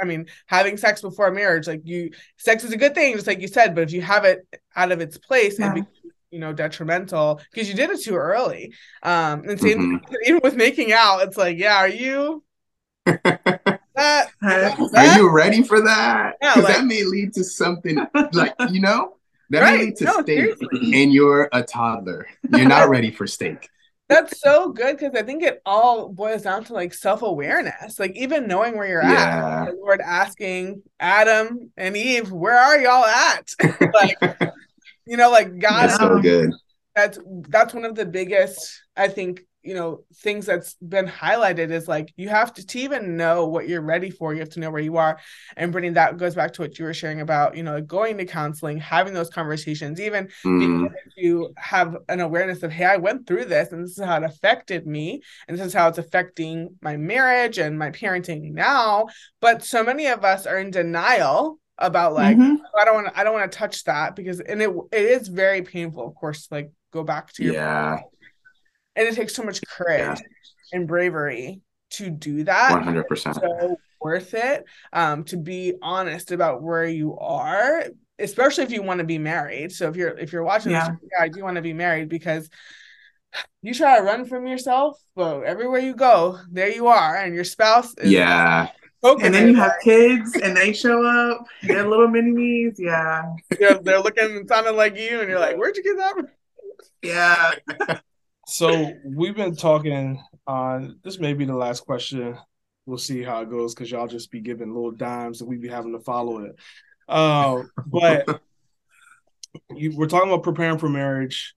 I mean, having sex before marriage, like you, sex is a good thing, just like you said. But if you have it out of its place yeah. and you know detrimental because you did it too early, um, and same mm-hmm. even with making out, it's like, yeah, are you? that, that, are you ready for that? Because yeah, like, that may lead to something like you know that right. may lead to no, steak, seriously. and you're a toddler. You're not ready for steak. That's so good because I think it all boils down to like self awareness, like even knowing where you're yeah. at. The Lord asking Adam and Eve, "Where are y'all at?" like, you know, like God. That's so good. That's that's one of the biggest, I think, you know things that's been highlighted is like you have to to even know what you're ready for you have to know where you are and Brittany that goes back to what you were sharing about you know going to counseling having those conversations even mm. able to have an awareness of hey I went through this and this is how it affected me and this is how it's affecting my marriage and my parenting now but so many of us are in denial about like mm-hmm. Oh, I don't want to I don't want to touch that because and it it is very painful of course like go back to your yeah and it takes so much courage yeah. and bravery to do that 100% so worth it um, to be honest about where you are especially if you want to be married so if you're if you're watching yeah. this yeah, i do want to be married because you try to run from yourself but everywhere you go there you are and your spouse is. yeah and then you have kids and they show up they're little mini me's yeah they're, they're looking and sounding like you and you're like where'd you get that from? yeah so we've been talking on this may be the last question. We'll see how it goes because y'all just be giving little dimes and we be having to follow it. Uh, but you, we're talking about preparing for marriage.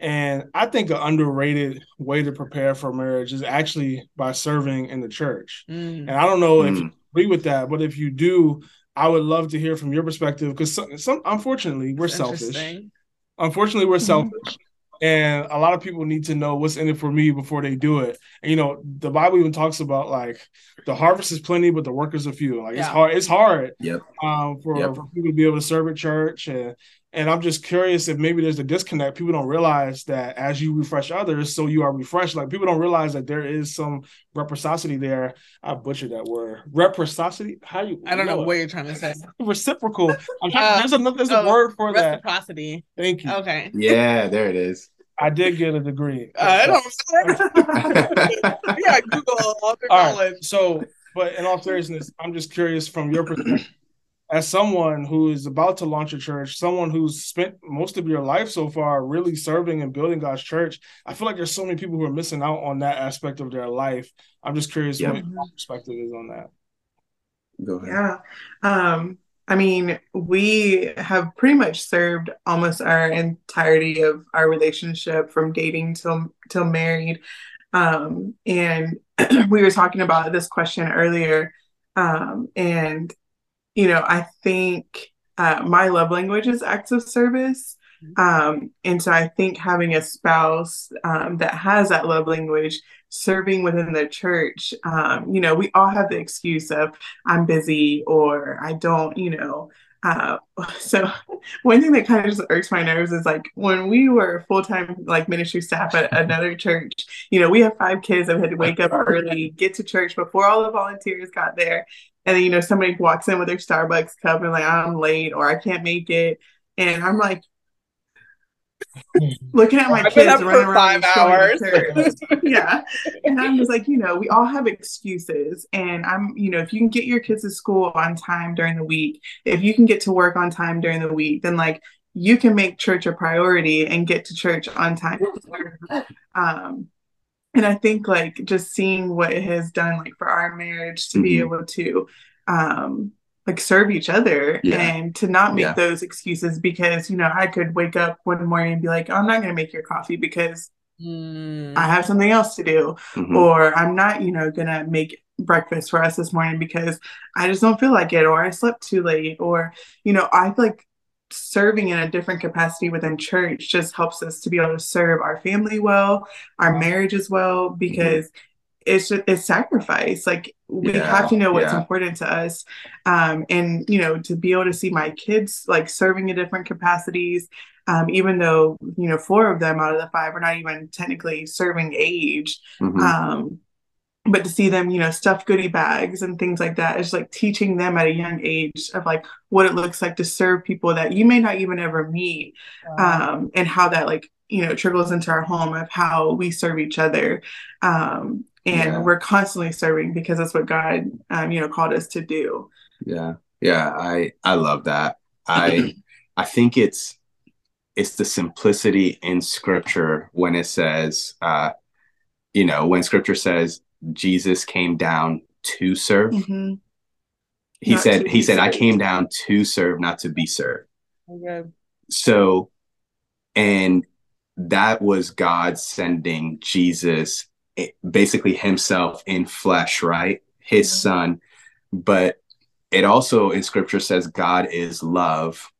And I think an underrated way to prepare for marriage is actually by serving in the church. Mm. And I don't know mm. if you agree with that, but if you do, I would love to hear from your perspective because some, some, unfortunately we're selfish. Unfortunately, we're mm-hmm. selfish and a lot of people need to know what's in it for me before they do it. And, you know, the Bible even talks about like the harvest is plenty, but the workers are few. Like yeah. it's hard. It's hard. Yep. Um, for, yep. for people to be able to serve at church and and I'm just curious if maybe there's a disconnect. People don't realize that as you refresh others, so you are refreshed. Like people don't realize that there is some reciprocity there. I butchered that word. Reciprocity. How you? I don't know, know what you're trying to say. Reciprocal. I'm trying, uh, there's another there's a oh, word for that. Reciprocity. Thank you. Okay. Yeah, there it is. I did get a degree. Uh, I don't. yeah, Google all the knowledge. Right, so, but in all seriousness, I'm just curious from your perspective, as someone who is about to launch a church, someone who's spent most of your life so far really serving and building God's church. I feel like there's so many people who are missing out on that aspect of their life. I'm just curious what your perspective is on that. Go ahead. Yeah. Um, I mean, we have pretty much served almost our entirety of our relationship from dating till till married. Um, and we were talking about this question earlier. Um, and you know, I think uh, my love language is acts of service. Mm-hmm. Um, and so I think having a spouse um, that has that love language serving within the church, um, you know, we all have the excuse of I'm busy or I don't, you know. Uh, so one thing that kind of just irks my nerves is like when we were full time like ministry staff at another church, you know, we have five kids that had to wake up early, get to church before all the volunteers got there. And then, you know, somebody walks in with their Starbucks cup and like, I'm late or I can't make it. And I'm like, looking at my I've kids running around five hours. yeah. And I'm just like, you know, we all have excuses. And I'm, you know, if you can get your kids to school on time during the week, if you can get to work on time during the week, then like you can make church a priority and get to church on time. Um, and I think like just seeing what it has done like for our marriage to mm-hmm. be able to um like serve each other yeah. and to not make yeah. those excuses because you know I could wake up one morning and be like, I'm not going to make your coffee because mm. I have something else to do, mm-hmm. or I'm not you know going to make breakfast for us this morning because I just don't feel like it, or I slept too late, or you know I feel like serving in a different capacity within church just helps us to be able to serve our family well, our marriage as well, because mm-hmm it's just it's sacrifice like we yeah, have to know what's yeah. important to us um and you know to be able to see my kids like serving in different capacities um even though you know four of them out of the five are not even technically serving age mm-hmm. um but to see them you know stuff goodie bags and things like that is like teaching them at a young age of like what it looks like to serve people that you may not even ever meet wow. um and how that like you know trickles into our home of how we serve each other um and yeah. we're constantly serving because that's what God, um, you know, called us to do. Yeah, yeah, I I love that. I I think it's it's the simplicity in Scripture when it says, uh, you know, when scripture says Jesus came down to serve, mm-hmm. he not said, he said, served. I came down to serve, not to be served. Okay. So, and that was God sending Jesus, eh, basically himself in flesh, right? His mm-hmm. son. But it also in scripture says God is love.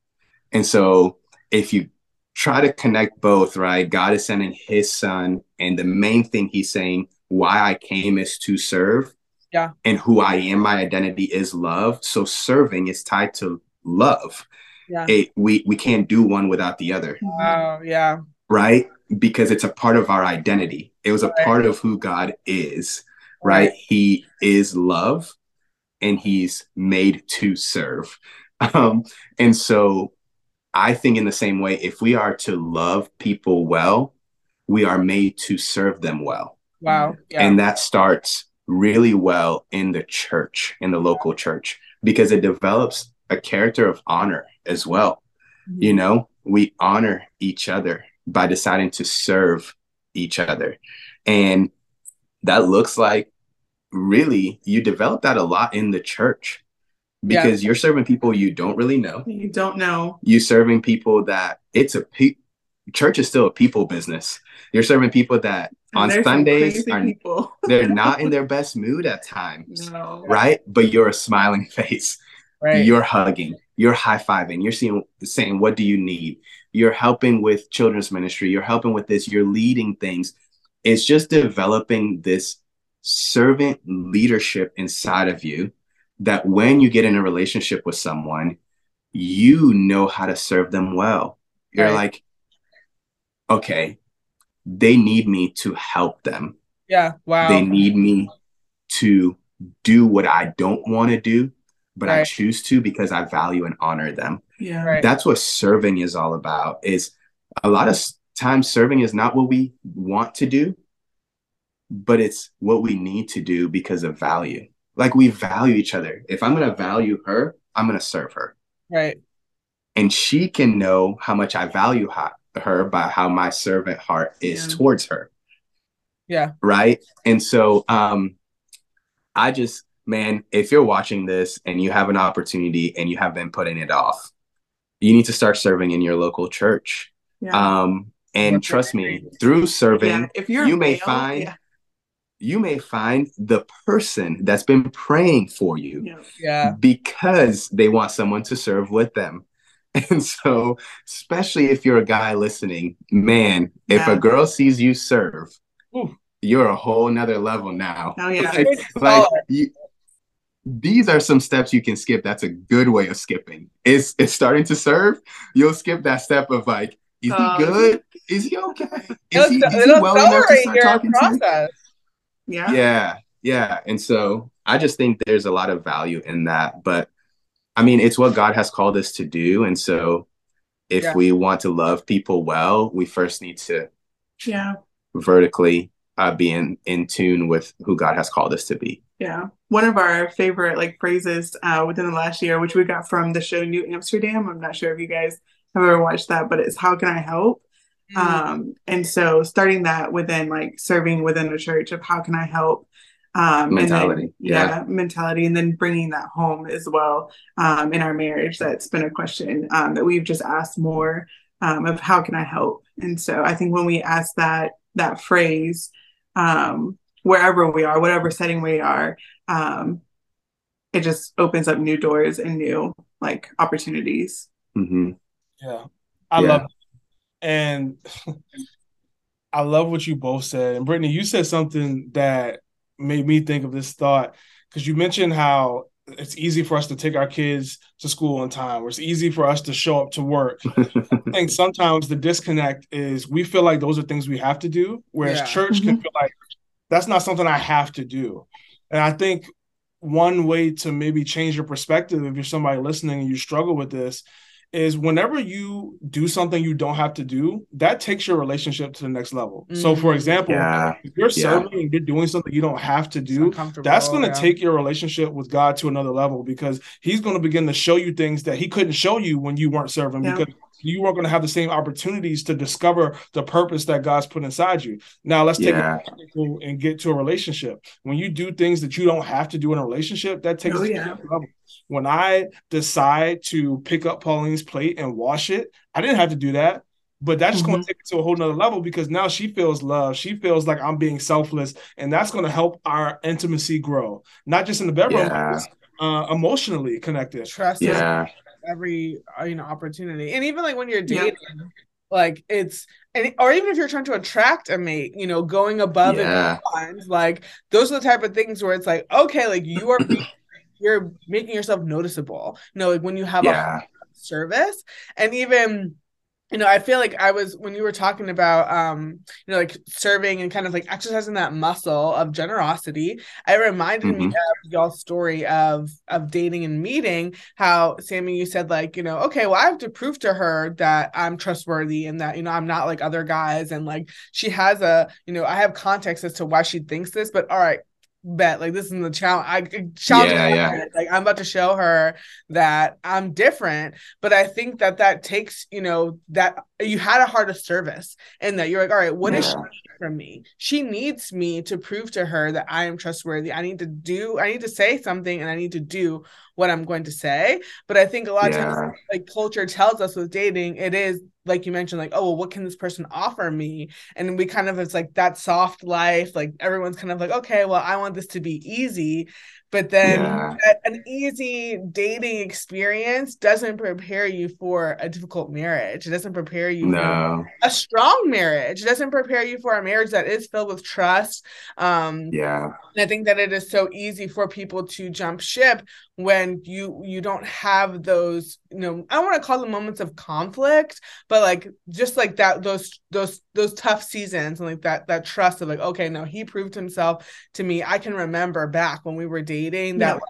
And so if you try to connect both, right? God is sending his son. And the main thing he's saying, why I came is to serve. Yeah. And who I am, my identity is love. So serving is tied to love. Yeah. It, we we can't do one without the other. Wow. Yeah. Right? Because it's a part of our identity. It was a right. part of who God is. Right? right? He is love and he's made to serve. Um, and so I think in the same way, if we are to love people well, we are made to serve them well. Wow. Yeah. And that starts really well in the church, in the local church, because it develops a character of honor as well. Mm-hmm. You know, we honor each other by deciding to serve each other. And that looks like really you develop that a lot in the church because yeah. you're serving people you don't really know. You don't know. You serving people that it's a pe- church is still a people business. You're serving people that on Sundays are they're not in their best mood at times, no. right? But you're a smiling face. Right. You're hugging. You're high fiving. You're seeing saying, "What do you need?" You're helping with children's ministry. You're helping with this. You're leading things. It's just developing this servant leadership inside of you that when you get in a relationship with someone, you know how to serve them well. You're right. like, okay, they need me to help them. Yeah. Wow. They need me to do what I don't want to do, but right. I choose to because I value and honor them. Yeah. Right. That's what serving is all about. Is a lot of times serving is not what we want to do, but it's what we need to do because of value. Like we value each other. If I'm going to value her, I'm going to serve her. Right. And she can know how much I value her by how my servant heart is yeah. towards her. Yeah. Right. And so, um, I just, man, if you're watching this and you have an opportunity and you have been putting it off, you need to start serving in your local church. Yeah. Um, and That's trust me, through serving, yeah. if you're you male, may find you may find the person that's been praying for you yeah. because they want someone to serve with them. And so, especially if you're a guy listening, man, yeah. if a girl sees you serve, Ooh. you're a whole nother level now. Oh, yeah. like, like you, these are some steps you can skip. That's a good way of skipping. It's it's starting to serve. You'll skip that step of like, is he um, good? Is he okay? Is he, is he well enough to start talking process. to me? Yeah. Yeah. Yeah. And so I just think there's a lot of value in that. But I mean, it's what God has called us to do. And so if yeah. we want to love people well, we first need to yeah vertically uh, be in, in tune with who God has called us to be. Yeah. One of our favorite like phrases uh, within the last year, which we got from the show New Amsterdam. I'm not sure if you guys have ever watched that, but it's how can I help? Mm. Um, and so starting that within like serving within the church of how can I help um, mentality, then, yeah. yeah. mentality, and then bringing that home as well um, in our marriage. That's been a question um, that we've just asked more um, of how can I help. And so I think when we ask that that phrase, um, wherever we are, whatever setting we are, um, it just opens up new doors and new like opportunities. Mm-hmm. Yeah, I yeah. love and I love what you both said. And Brittany, you said something that made me think of this thought because you mentioned how it's easy for us to take our kids to school on time, or it's easy for us to show up to work. I think sometimes the disconnect is we feel like those are things we have to do, whereas yeah. church can mm-hmm. feel like that's not something I have to do. And I think one way to maybe change your perspective if you're somebody listening and you struggle with this is whenever you do something you don't have to do, that takes your relationship to the next level. Mm. So, for mm. example, yeah. if you're serving yeah. and you're doing something you don't have to do, that's going to yeah. take your relationship with God to another level because He's going to begin to show you things that He couldn't show you when you weren't serving because you weren't going to have the same opportunities to discover the purpose that God's put inside you. Now let's take yeah. it and get to a relationship. When you do things that you don't have to do in a relationship, that takes oh, yeah. level. When I decide to pick up Pauline's plate and wash it, I didn't have to do that. But that's mm-hmm. going to take it to a whole nother level because now she feels love. She feels like I'm being selfless, and that's going to help our intimacy grow, not just in the bedroom, yeah. uh, emotionally connected. Trust yeah. Every uh, you know opportunity, and even like when you're dating, yeah. like it's and or even if you're trying to attract a mate, you know, going above yeah. and beyond, like those are the type of things where it's like, okay, like you are. you're making yourself noticeable. You know, like when you have yeah. a service, and even you know, I feel like I was when you were talking about um, you know, like serving and kind of like exercising that muscle of generosity, it reminded mm-hmm. me of y'all's story of of dating and meeting, how Sammy, you said like, you know, okay, well, I have to prove to her that I'm trustworthy and that, you know, I'm not like other guys. And like she has a, you know, I have context as to why she thinks this, but all right, bet like this is the challenge i challenge yeah, yeah. like i'm about to show her that i'm different but i think that that takes you know that you had a heart of service and that you're like all right what yeah. is she from me she needs me to prove to her that i am trustworthy i need to do i need to say something and i need to do what i'm going to say but i think a lot of times like culture tells us with dating it is like you mentioned, like, oh, well, what can this person offer me? And we kind of, it's like that soft life. Like everyone's kind of like, okay, well, I want this to be easy. But then yeah. an easy dating experience doesn't prepare you for a difficult marriage. It doesn't prepare you no. for a strong marriage. It doesn't prepare you for a marriage that is filled with trust. Um, yeah. I think that it is so easy for people to jump ship when you you don't have those you know i don't want to call them moments of conflict but like just like that those those those tough seasons and like that that trust of like okay no he proved himself to me i can remember back when we were dating that yeah. like,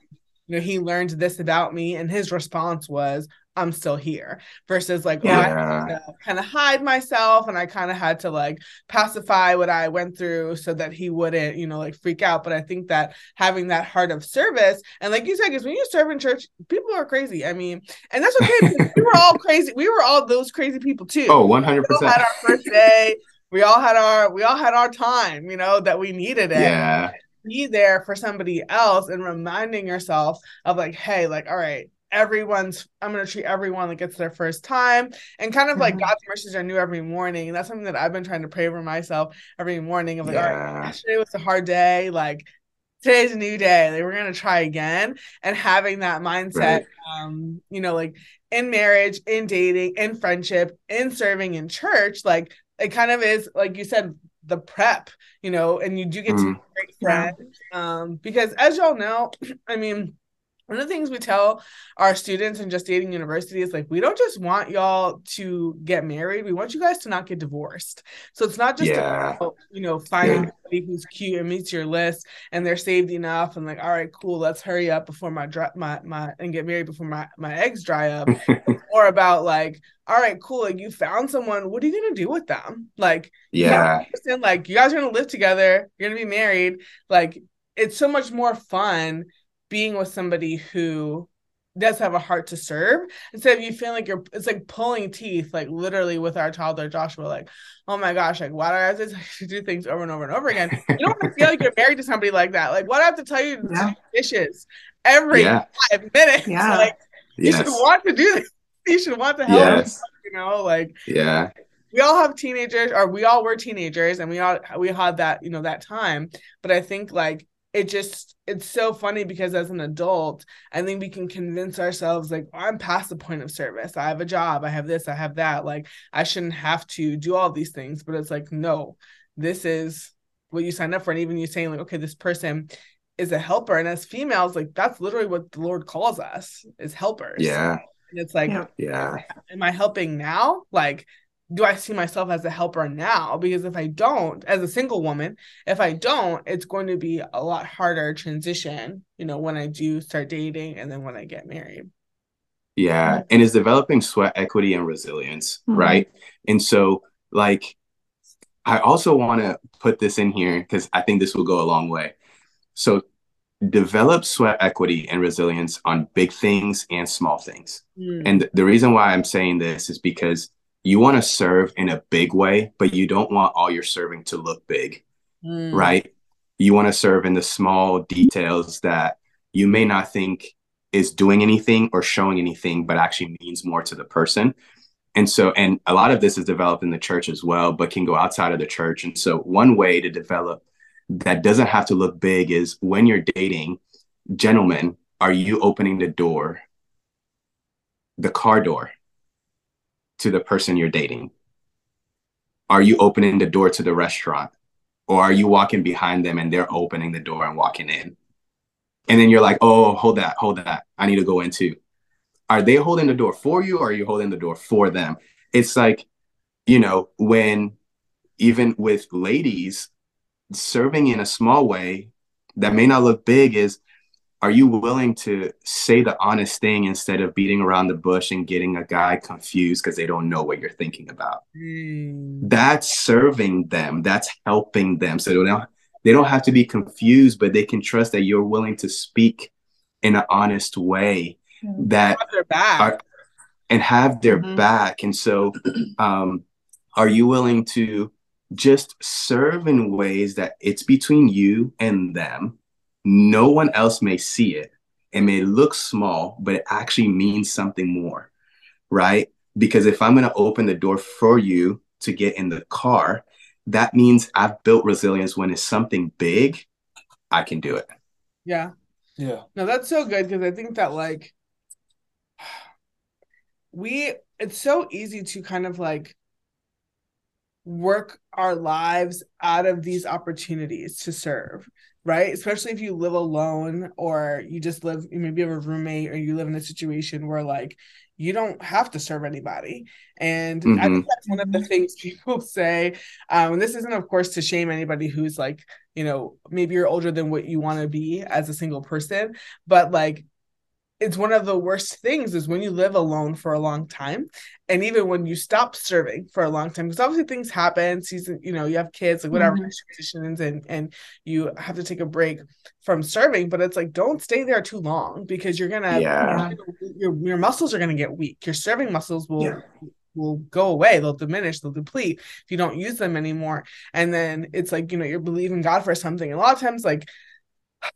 you know he learned this about me and his response was I'm still here versus like yeah. oh, I kind of hide myself and I kind of had to like pacify what I went through so that he wouldn't, you know, like freak out. But I think that having that heart of service and like you said, because when you serve in church, people are crazy. I mean, and that's okay. we were all crazy. We were all those crazy people too. Oh, 100 percent. Had our first day. we all had our we all had our time, you know, that we needed it. Yeah. Be there for somebody else and reminding yourself of like, hey, like, all right, everyone's i'm going to treat everyone like it's their first time and kind of like mm-hmm. god's mercies are new every morning and that's something that i've been trying to pray for myself every morning of like yeah. all right yesterday was a hard day like today's a new day like we're going to try again and having that mindset right. um you know like in marriage in dating in friendship in serving in church like it kind of is like you said the prep you know and you do get mm. to great friends um because as y'all know i mean one of the things we tell our students in just dating university is like we don't just want y'all to get married we want you guys to not get divorced so it's not just yeah. about, you know finding yeah. somebody who's cute and meets your list and they're saved enough and like all right cool let's hurry up before my dry my my and get married before my my eggs dry up or about like all right cool like you found someone what are you gonna do with them like yeah you like you guys are gonna live together you're gonna be married like it's so much more fun being with somebody who does have a heart to serve instead of you feeling like you're it's like pulling teeth like literally with our toddler joshua like oh my gosh like why do i have to do things over and over and over again you don't want to feel like you're married to somebody like that like why do i have to tell you to yeah. do dishes every yeah. five minutes yeah. like you yes. should want to do this you should want to help yes. you know like yeah we all have teenagers or we all were teenagers and we all we had that you know that time but i think like it just it's so funny because as an adult i think we can convince ourselves like oh, i'm past the point of service. I have a job. I have this. I have that. Like i shouldn't have to do all these things. But it's like no this is what you signed up for. And even you saying like okay this person is a helper. And as females like that's literally what the lord calls us is helpers. Yeah. And it's like yeah. Am i helping now? Like do I see myself as a helper now? Because if I don't, as a single woman, if I don't, it's going to be a lot harder transition, you know, when I do start dating and then when I get married. Yeah. And it's developing sweat equity and resilience, mm-hmm. right? And so, like, I also want to put this in here because I think this will go a long way. So, develop sweat equity and resilience on big things and small things. Mm. And th- the reason why I'm saying this is because you want to serve in a big way, but you don't want all your serving to look big, mm. right? You want to serve in the small details that you may not think is doing anything or showing anything, but actually means more to the person. And so, and a lot of this is developed in the church as well, but can go outside of the church. And so, one way to develop that doesn't have to look big is when you're dating, gentlemen, are you opening the door, the car door, to the person you're dating? Are you opening the door to the restaurant? Or are you walking behind them and they're opening the door and walking in? And then you're like, oh, hold that, hold that. I need to go in too. Are they holding the door for you or are you holding the door for them? It's like, you know, when even with ladies, serving in a small way that may not look big is are you willing to say the honest thing instead of beating around the bush and getting a guy confused because they don't know what you're thinking about? Mm. That's serving them. That's helping them. So they don't, they don't have to be confused, but they can trust that you're willing to speak in an honest way mm. that are, and have their mm-hmm. back. And so, um, are you willing to just serve in ways that it's between you and them? No one else may see it. It may look small, but it actually means something more, right? Because if I'm going to open the door for you to get in the car, that means I've built resilience when it's something big, I can do it. Yeah. Yeah. No, that's so good because I think that like we it's so easy to kind of like work our lives out of these opportunities to serve right? Especially if you live alone or you just live, maybe you have a roommate or you live in a situation where like you don't have to serve anybody. And mm-hmm. I think that's one of the things people say. Um, and this isn't, of course, to shame anybody who's like, you know, maybe you're older than what you want to be as a single person, but like it's one of the worst things is when you live alone for a long time and even when you stop serving for a long time because obviously things happen season you know you have kids like whatever mm-hmm. transitions and and you have to take a break from serving but it's like don't stay there too long because you're gonna yeah. your, your muscles are gonna get weak your serving muscles will yeah. will go away they'll diminish they'll deplete if you don't use them anymore and then it's like you know you're believing god for something and a lot of times like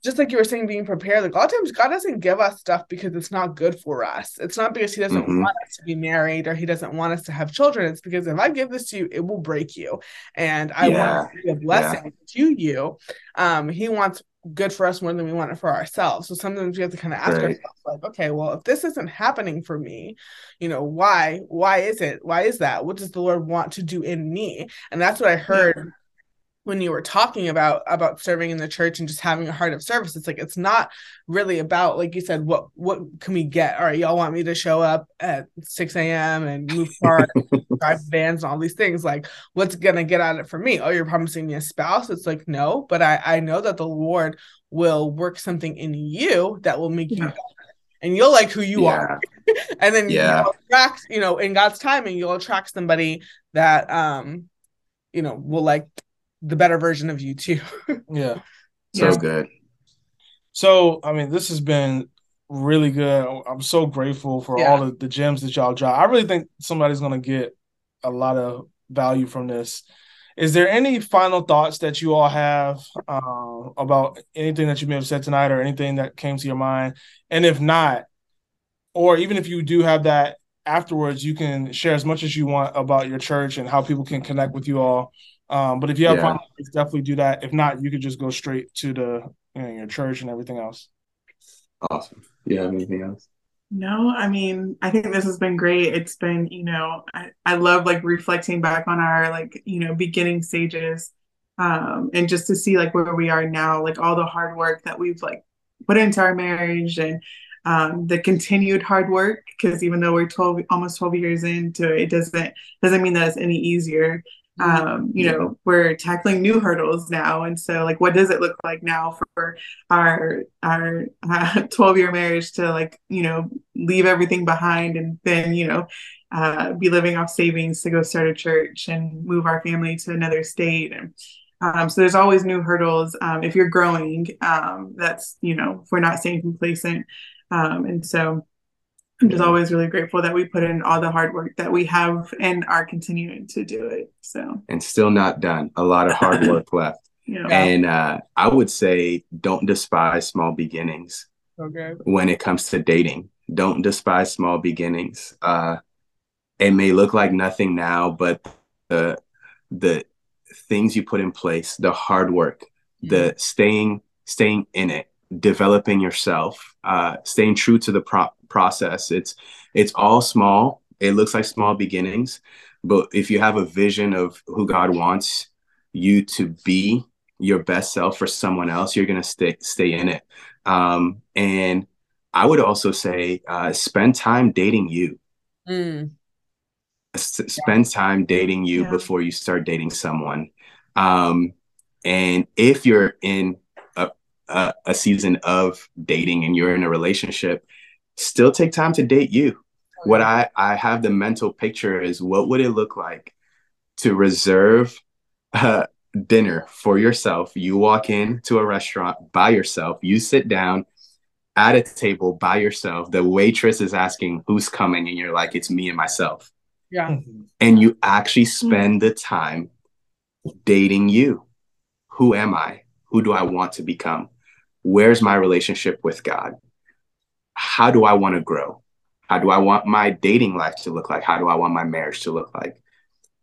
just like you were saying, being prepared. Like a lot of times, God doesn't give us stuff because it's not good for us. It's not because He doesn't mm-hmm. want us to be married or He doesn't want us to have children. It's because if I give this to you, it will break you, and I yeah. want to be a blessing yeah. to you. Um, he wants good for us more than we want it for ourselves. So sometimes we have to kind of ask right. ourselves, like, okay, well, if this isn't happening for me, you know, why? Why is it? Why is that? What does the Lord want to do in me? And that's what I heard. Yeah when you were talking about about serving in the church and just having a heart of service it's like it's not really about like you said what what can we get? All right y'all want me to show up at 6 a.m and move cars drive vans and all these things like what's gonna get out of it for me? Oh you're promising me a spouse? It's like no but i i know that the lord will work something in you that will make you better and you'll like who you yeah. are and then yeah. you'll attract you know in god's timing you'll attract somebody that um you know will like the better version of you too. yeah. So yeah. good. So, I mean, this has been really good. I'm so grateful for yeah. all of the gems that y'all drop. I really think somebody's going to get a lot of value from this. Is there any final thoughts that you all have uh, about anything that you may have said tonight or anything that came to your mind? And if not, or even if you do have that afterwards, you can share as much as you want about your church and how people can connect with you all um, but if you have yeah. definitely do that. If not, you could just go straight to the you know, your church and everything else. Awesome. Yeah. Anything else? No, I mean, I think this has been great. It's been, you know, I, I love like reflecting back on our like, you know, beginning stages. Um, and just to see like where we are now, like all the hard work that we've like put into our marriage and um, the continued hard work because even though we're 12 almost 12 years into it, it doesn't doesn't mean that it's any easier um, you know we're tackling new hurdles now and so like what does it look like now for our our 12 uh, year marriage to like you know leave everything behind and then you know uh, be living off savings to go start a church and move our family to another state and Um, so there's always new hurdles. Um, if you're growing, um, that's, you know, if we're not staying complacent. Um, and so I'm just always really grateful that we put in all the hard work that we have and are continuing to do it. So, and still not done. A lot of hard work left. Yeah. And uh, I would say don't despise small beginnings. Okay. When it comes to dating, don't despise small beginnings. Uh, it may look like nothing now, but the the things you put in place, the hard work, mm-hmm. the staying staying in it, developing yourself, uh, staying true to the pro- process. It's it's all small. It looks like small beginnings, but if you have a vision of who God wants you to be, your best self for someone else, you're gonna stay stay in it. Um, and I would also say uh, spend time dating you. Mm. S- spend time dating you yeah. before you start dating someone. Um, and if you're in a, a, a season of dating and you're in a relationship, still take time to date you. What I, I have the mental picture is what would it look like to reserve uh, dinner for yourself? You walk into a restaurant by yourself, you sit down, at a table by yourself, the waitress is asking who's coming, and you're like, it's me and myself. Yeah. Mm-hmm. And you actually spend the time dating you. Who am I? Who do I want to become? Where's my relationship with God? How do I want to grow? How do I want my dating life to look like? How do I want my marriage to look like?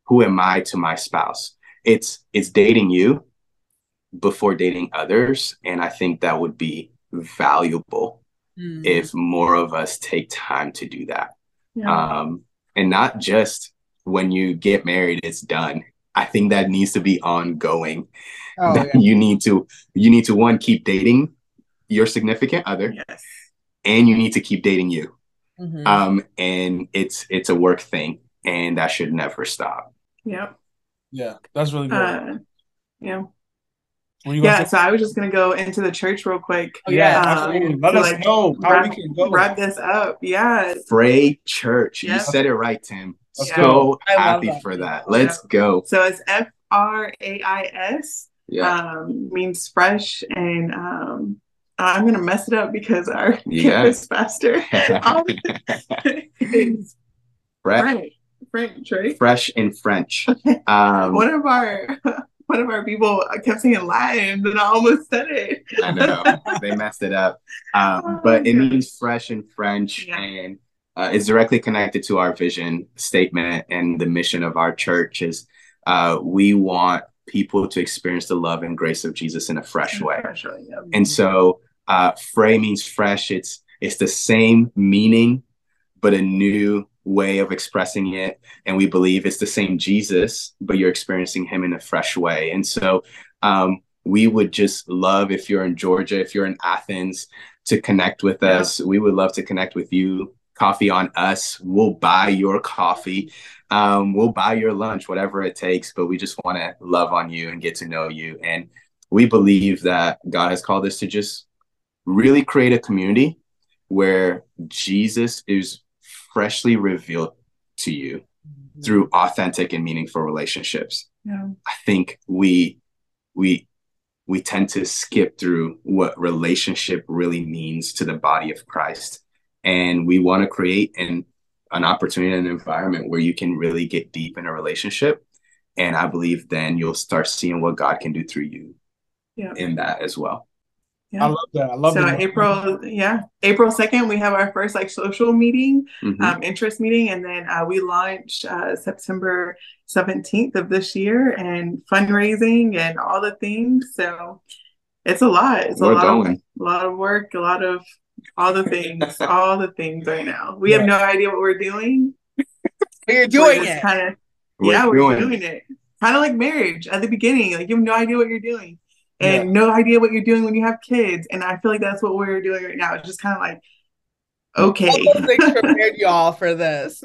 Who am I to my spouse? It's it's dating you before dating others and I think that would be valuable mm. if more of us take time to do that. Yeah. Um, and not just when you get married, it's done. I think that needs to be ongoing. Oh, yeah. You need to you need to one keep dating your significant other, yes. And you need to keep dating you. Mm-hmm. Um, and it's it's a work thing, and that should never stop. Yep. Yeah, that's really good. Uh, yeah yeah, so I was just gonna go into the church real quick. Oh, yeah, um, Let us like know how wrap, we can go. Wrap this up. Yeah. Frais Church. Yep. You said it right, Tim. Yeah. So happy that. for that. Let's yeah. go. So it's F R A I S. Yeah. Um, means fresh and um I'm gonna mess it up because our yeah. campus pastor is French. French, right? Fresh in French. Um, One of our one of our people kept saying Latin, and I almost said it. I know they messed it up, um, oh, but it means fresh in French, yeah. and uh, is directly connected to our vision statement and the mission of our church. Is uh, we want people to experience the love and grace of Jesus in a fresh way, fresh way yeah. and so uh, "Frais" means fresh. It's it's the same meaning, but a new way of expressing it. And we believe it's the same jesus but you're experiencing him in a fresh way. And so um, we would just love if you're in georgia if you're in athens to connect with yeah. us. We would love to connect with you. Coffee on us. We'll buy your coffee. Um, we'll buy your lunch whatever it takes but we just want to love on you and get to know you. And we believe that god has called us to just really create a community where jesus is freshly revealed to you mm-hmm. through authentic and meaningful relationships. Yeah. I think we we we tend to skip through what relationship really means to the body of Christ. And we want to create an an opportunity and an environment where you can really get deep in a relationship. And I believe then you'll start seeing what God can do through you yeah. in that as well. Yeah. I love that. I love that. so that. April, yeah, April second, we have our first like social meeting, mm-hmm. um, interest meeting, and then uh, we launched uh, September seventeenth of this year, and fundraising and all the things. So it's a lot. It's We're a lot, going. of, a lot of work, a lot of all the things, all the things right now. We yeah. have no idea what we're doing. You're doing it. Kind of, yeah, we're doing, doing it. Kind of like marriage at the beginning. Like you have no idea what you're doing and yeah. no idea what you're doing when you have kids. And I feel like that's what we're doing right now. It's just kind of like, okay. All things prepared y'all for this.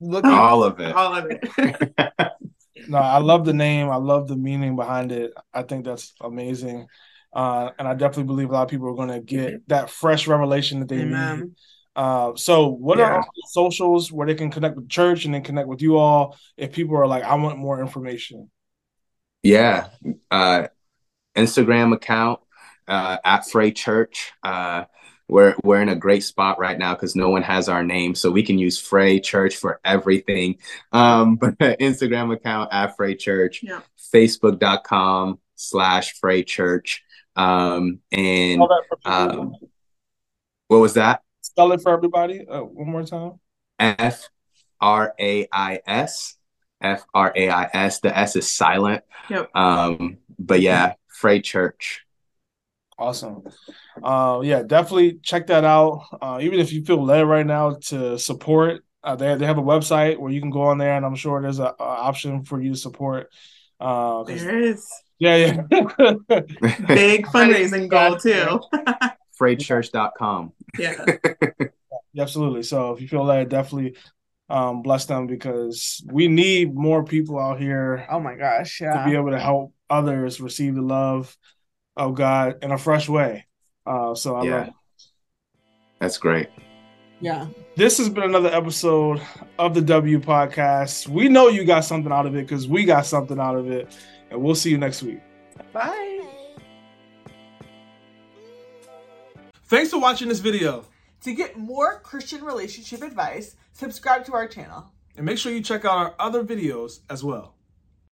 Look all of it. All of it. no, I love the name. I love the meaning behind it. I think that's amazing. Uh, and I definitely believe a lot of people are going to get that fresh revelation that they Amen. need. Uh, so what yeah. are socials where they can connect with church and then connect with you all if people are like, I want more information? Yeah. Uh, Instagram account uh, at Frais Church. Uh, we're we're in a great spot right now because no one has our name, so we can use Frais Church for everything. Um, but Instagram account at Frais Church, yeah. Facebook.com slash Frais Church, um, and um, what was that? Spell it for everybody uh, one more time. F R A I S. F R A I S. The S is silent. Yep. Um, but yeah, Frais Church. Awesome. Uh, yeah, definitely check that out. Uh, even if you feel led right now to support, uh, they they have a website where you can go on there, and I'm sure there's a, a option for you to support. Uh, there is. Yeah, yeah. Big fundraising goal too. Fraischurch.com. Yeah. Absolutely. So if you feel led, definitely um, bless them because we need more people out here. Oh my gosh, yeah. To be able to help others receive the love of God in a fresh way. Uh, so I yeah. love it. That's great. Yeah. This has been another episode of the W podcast. We know you got something out of it because we got something out of it. And we'll see you next week. Bye. Thanks for watching this video. To get more Christian relationship advice, subscribe to our channel. And make sure you check out our other videos as well.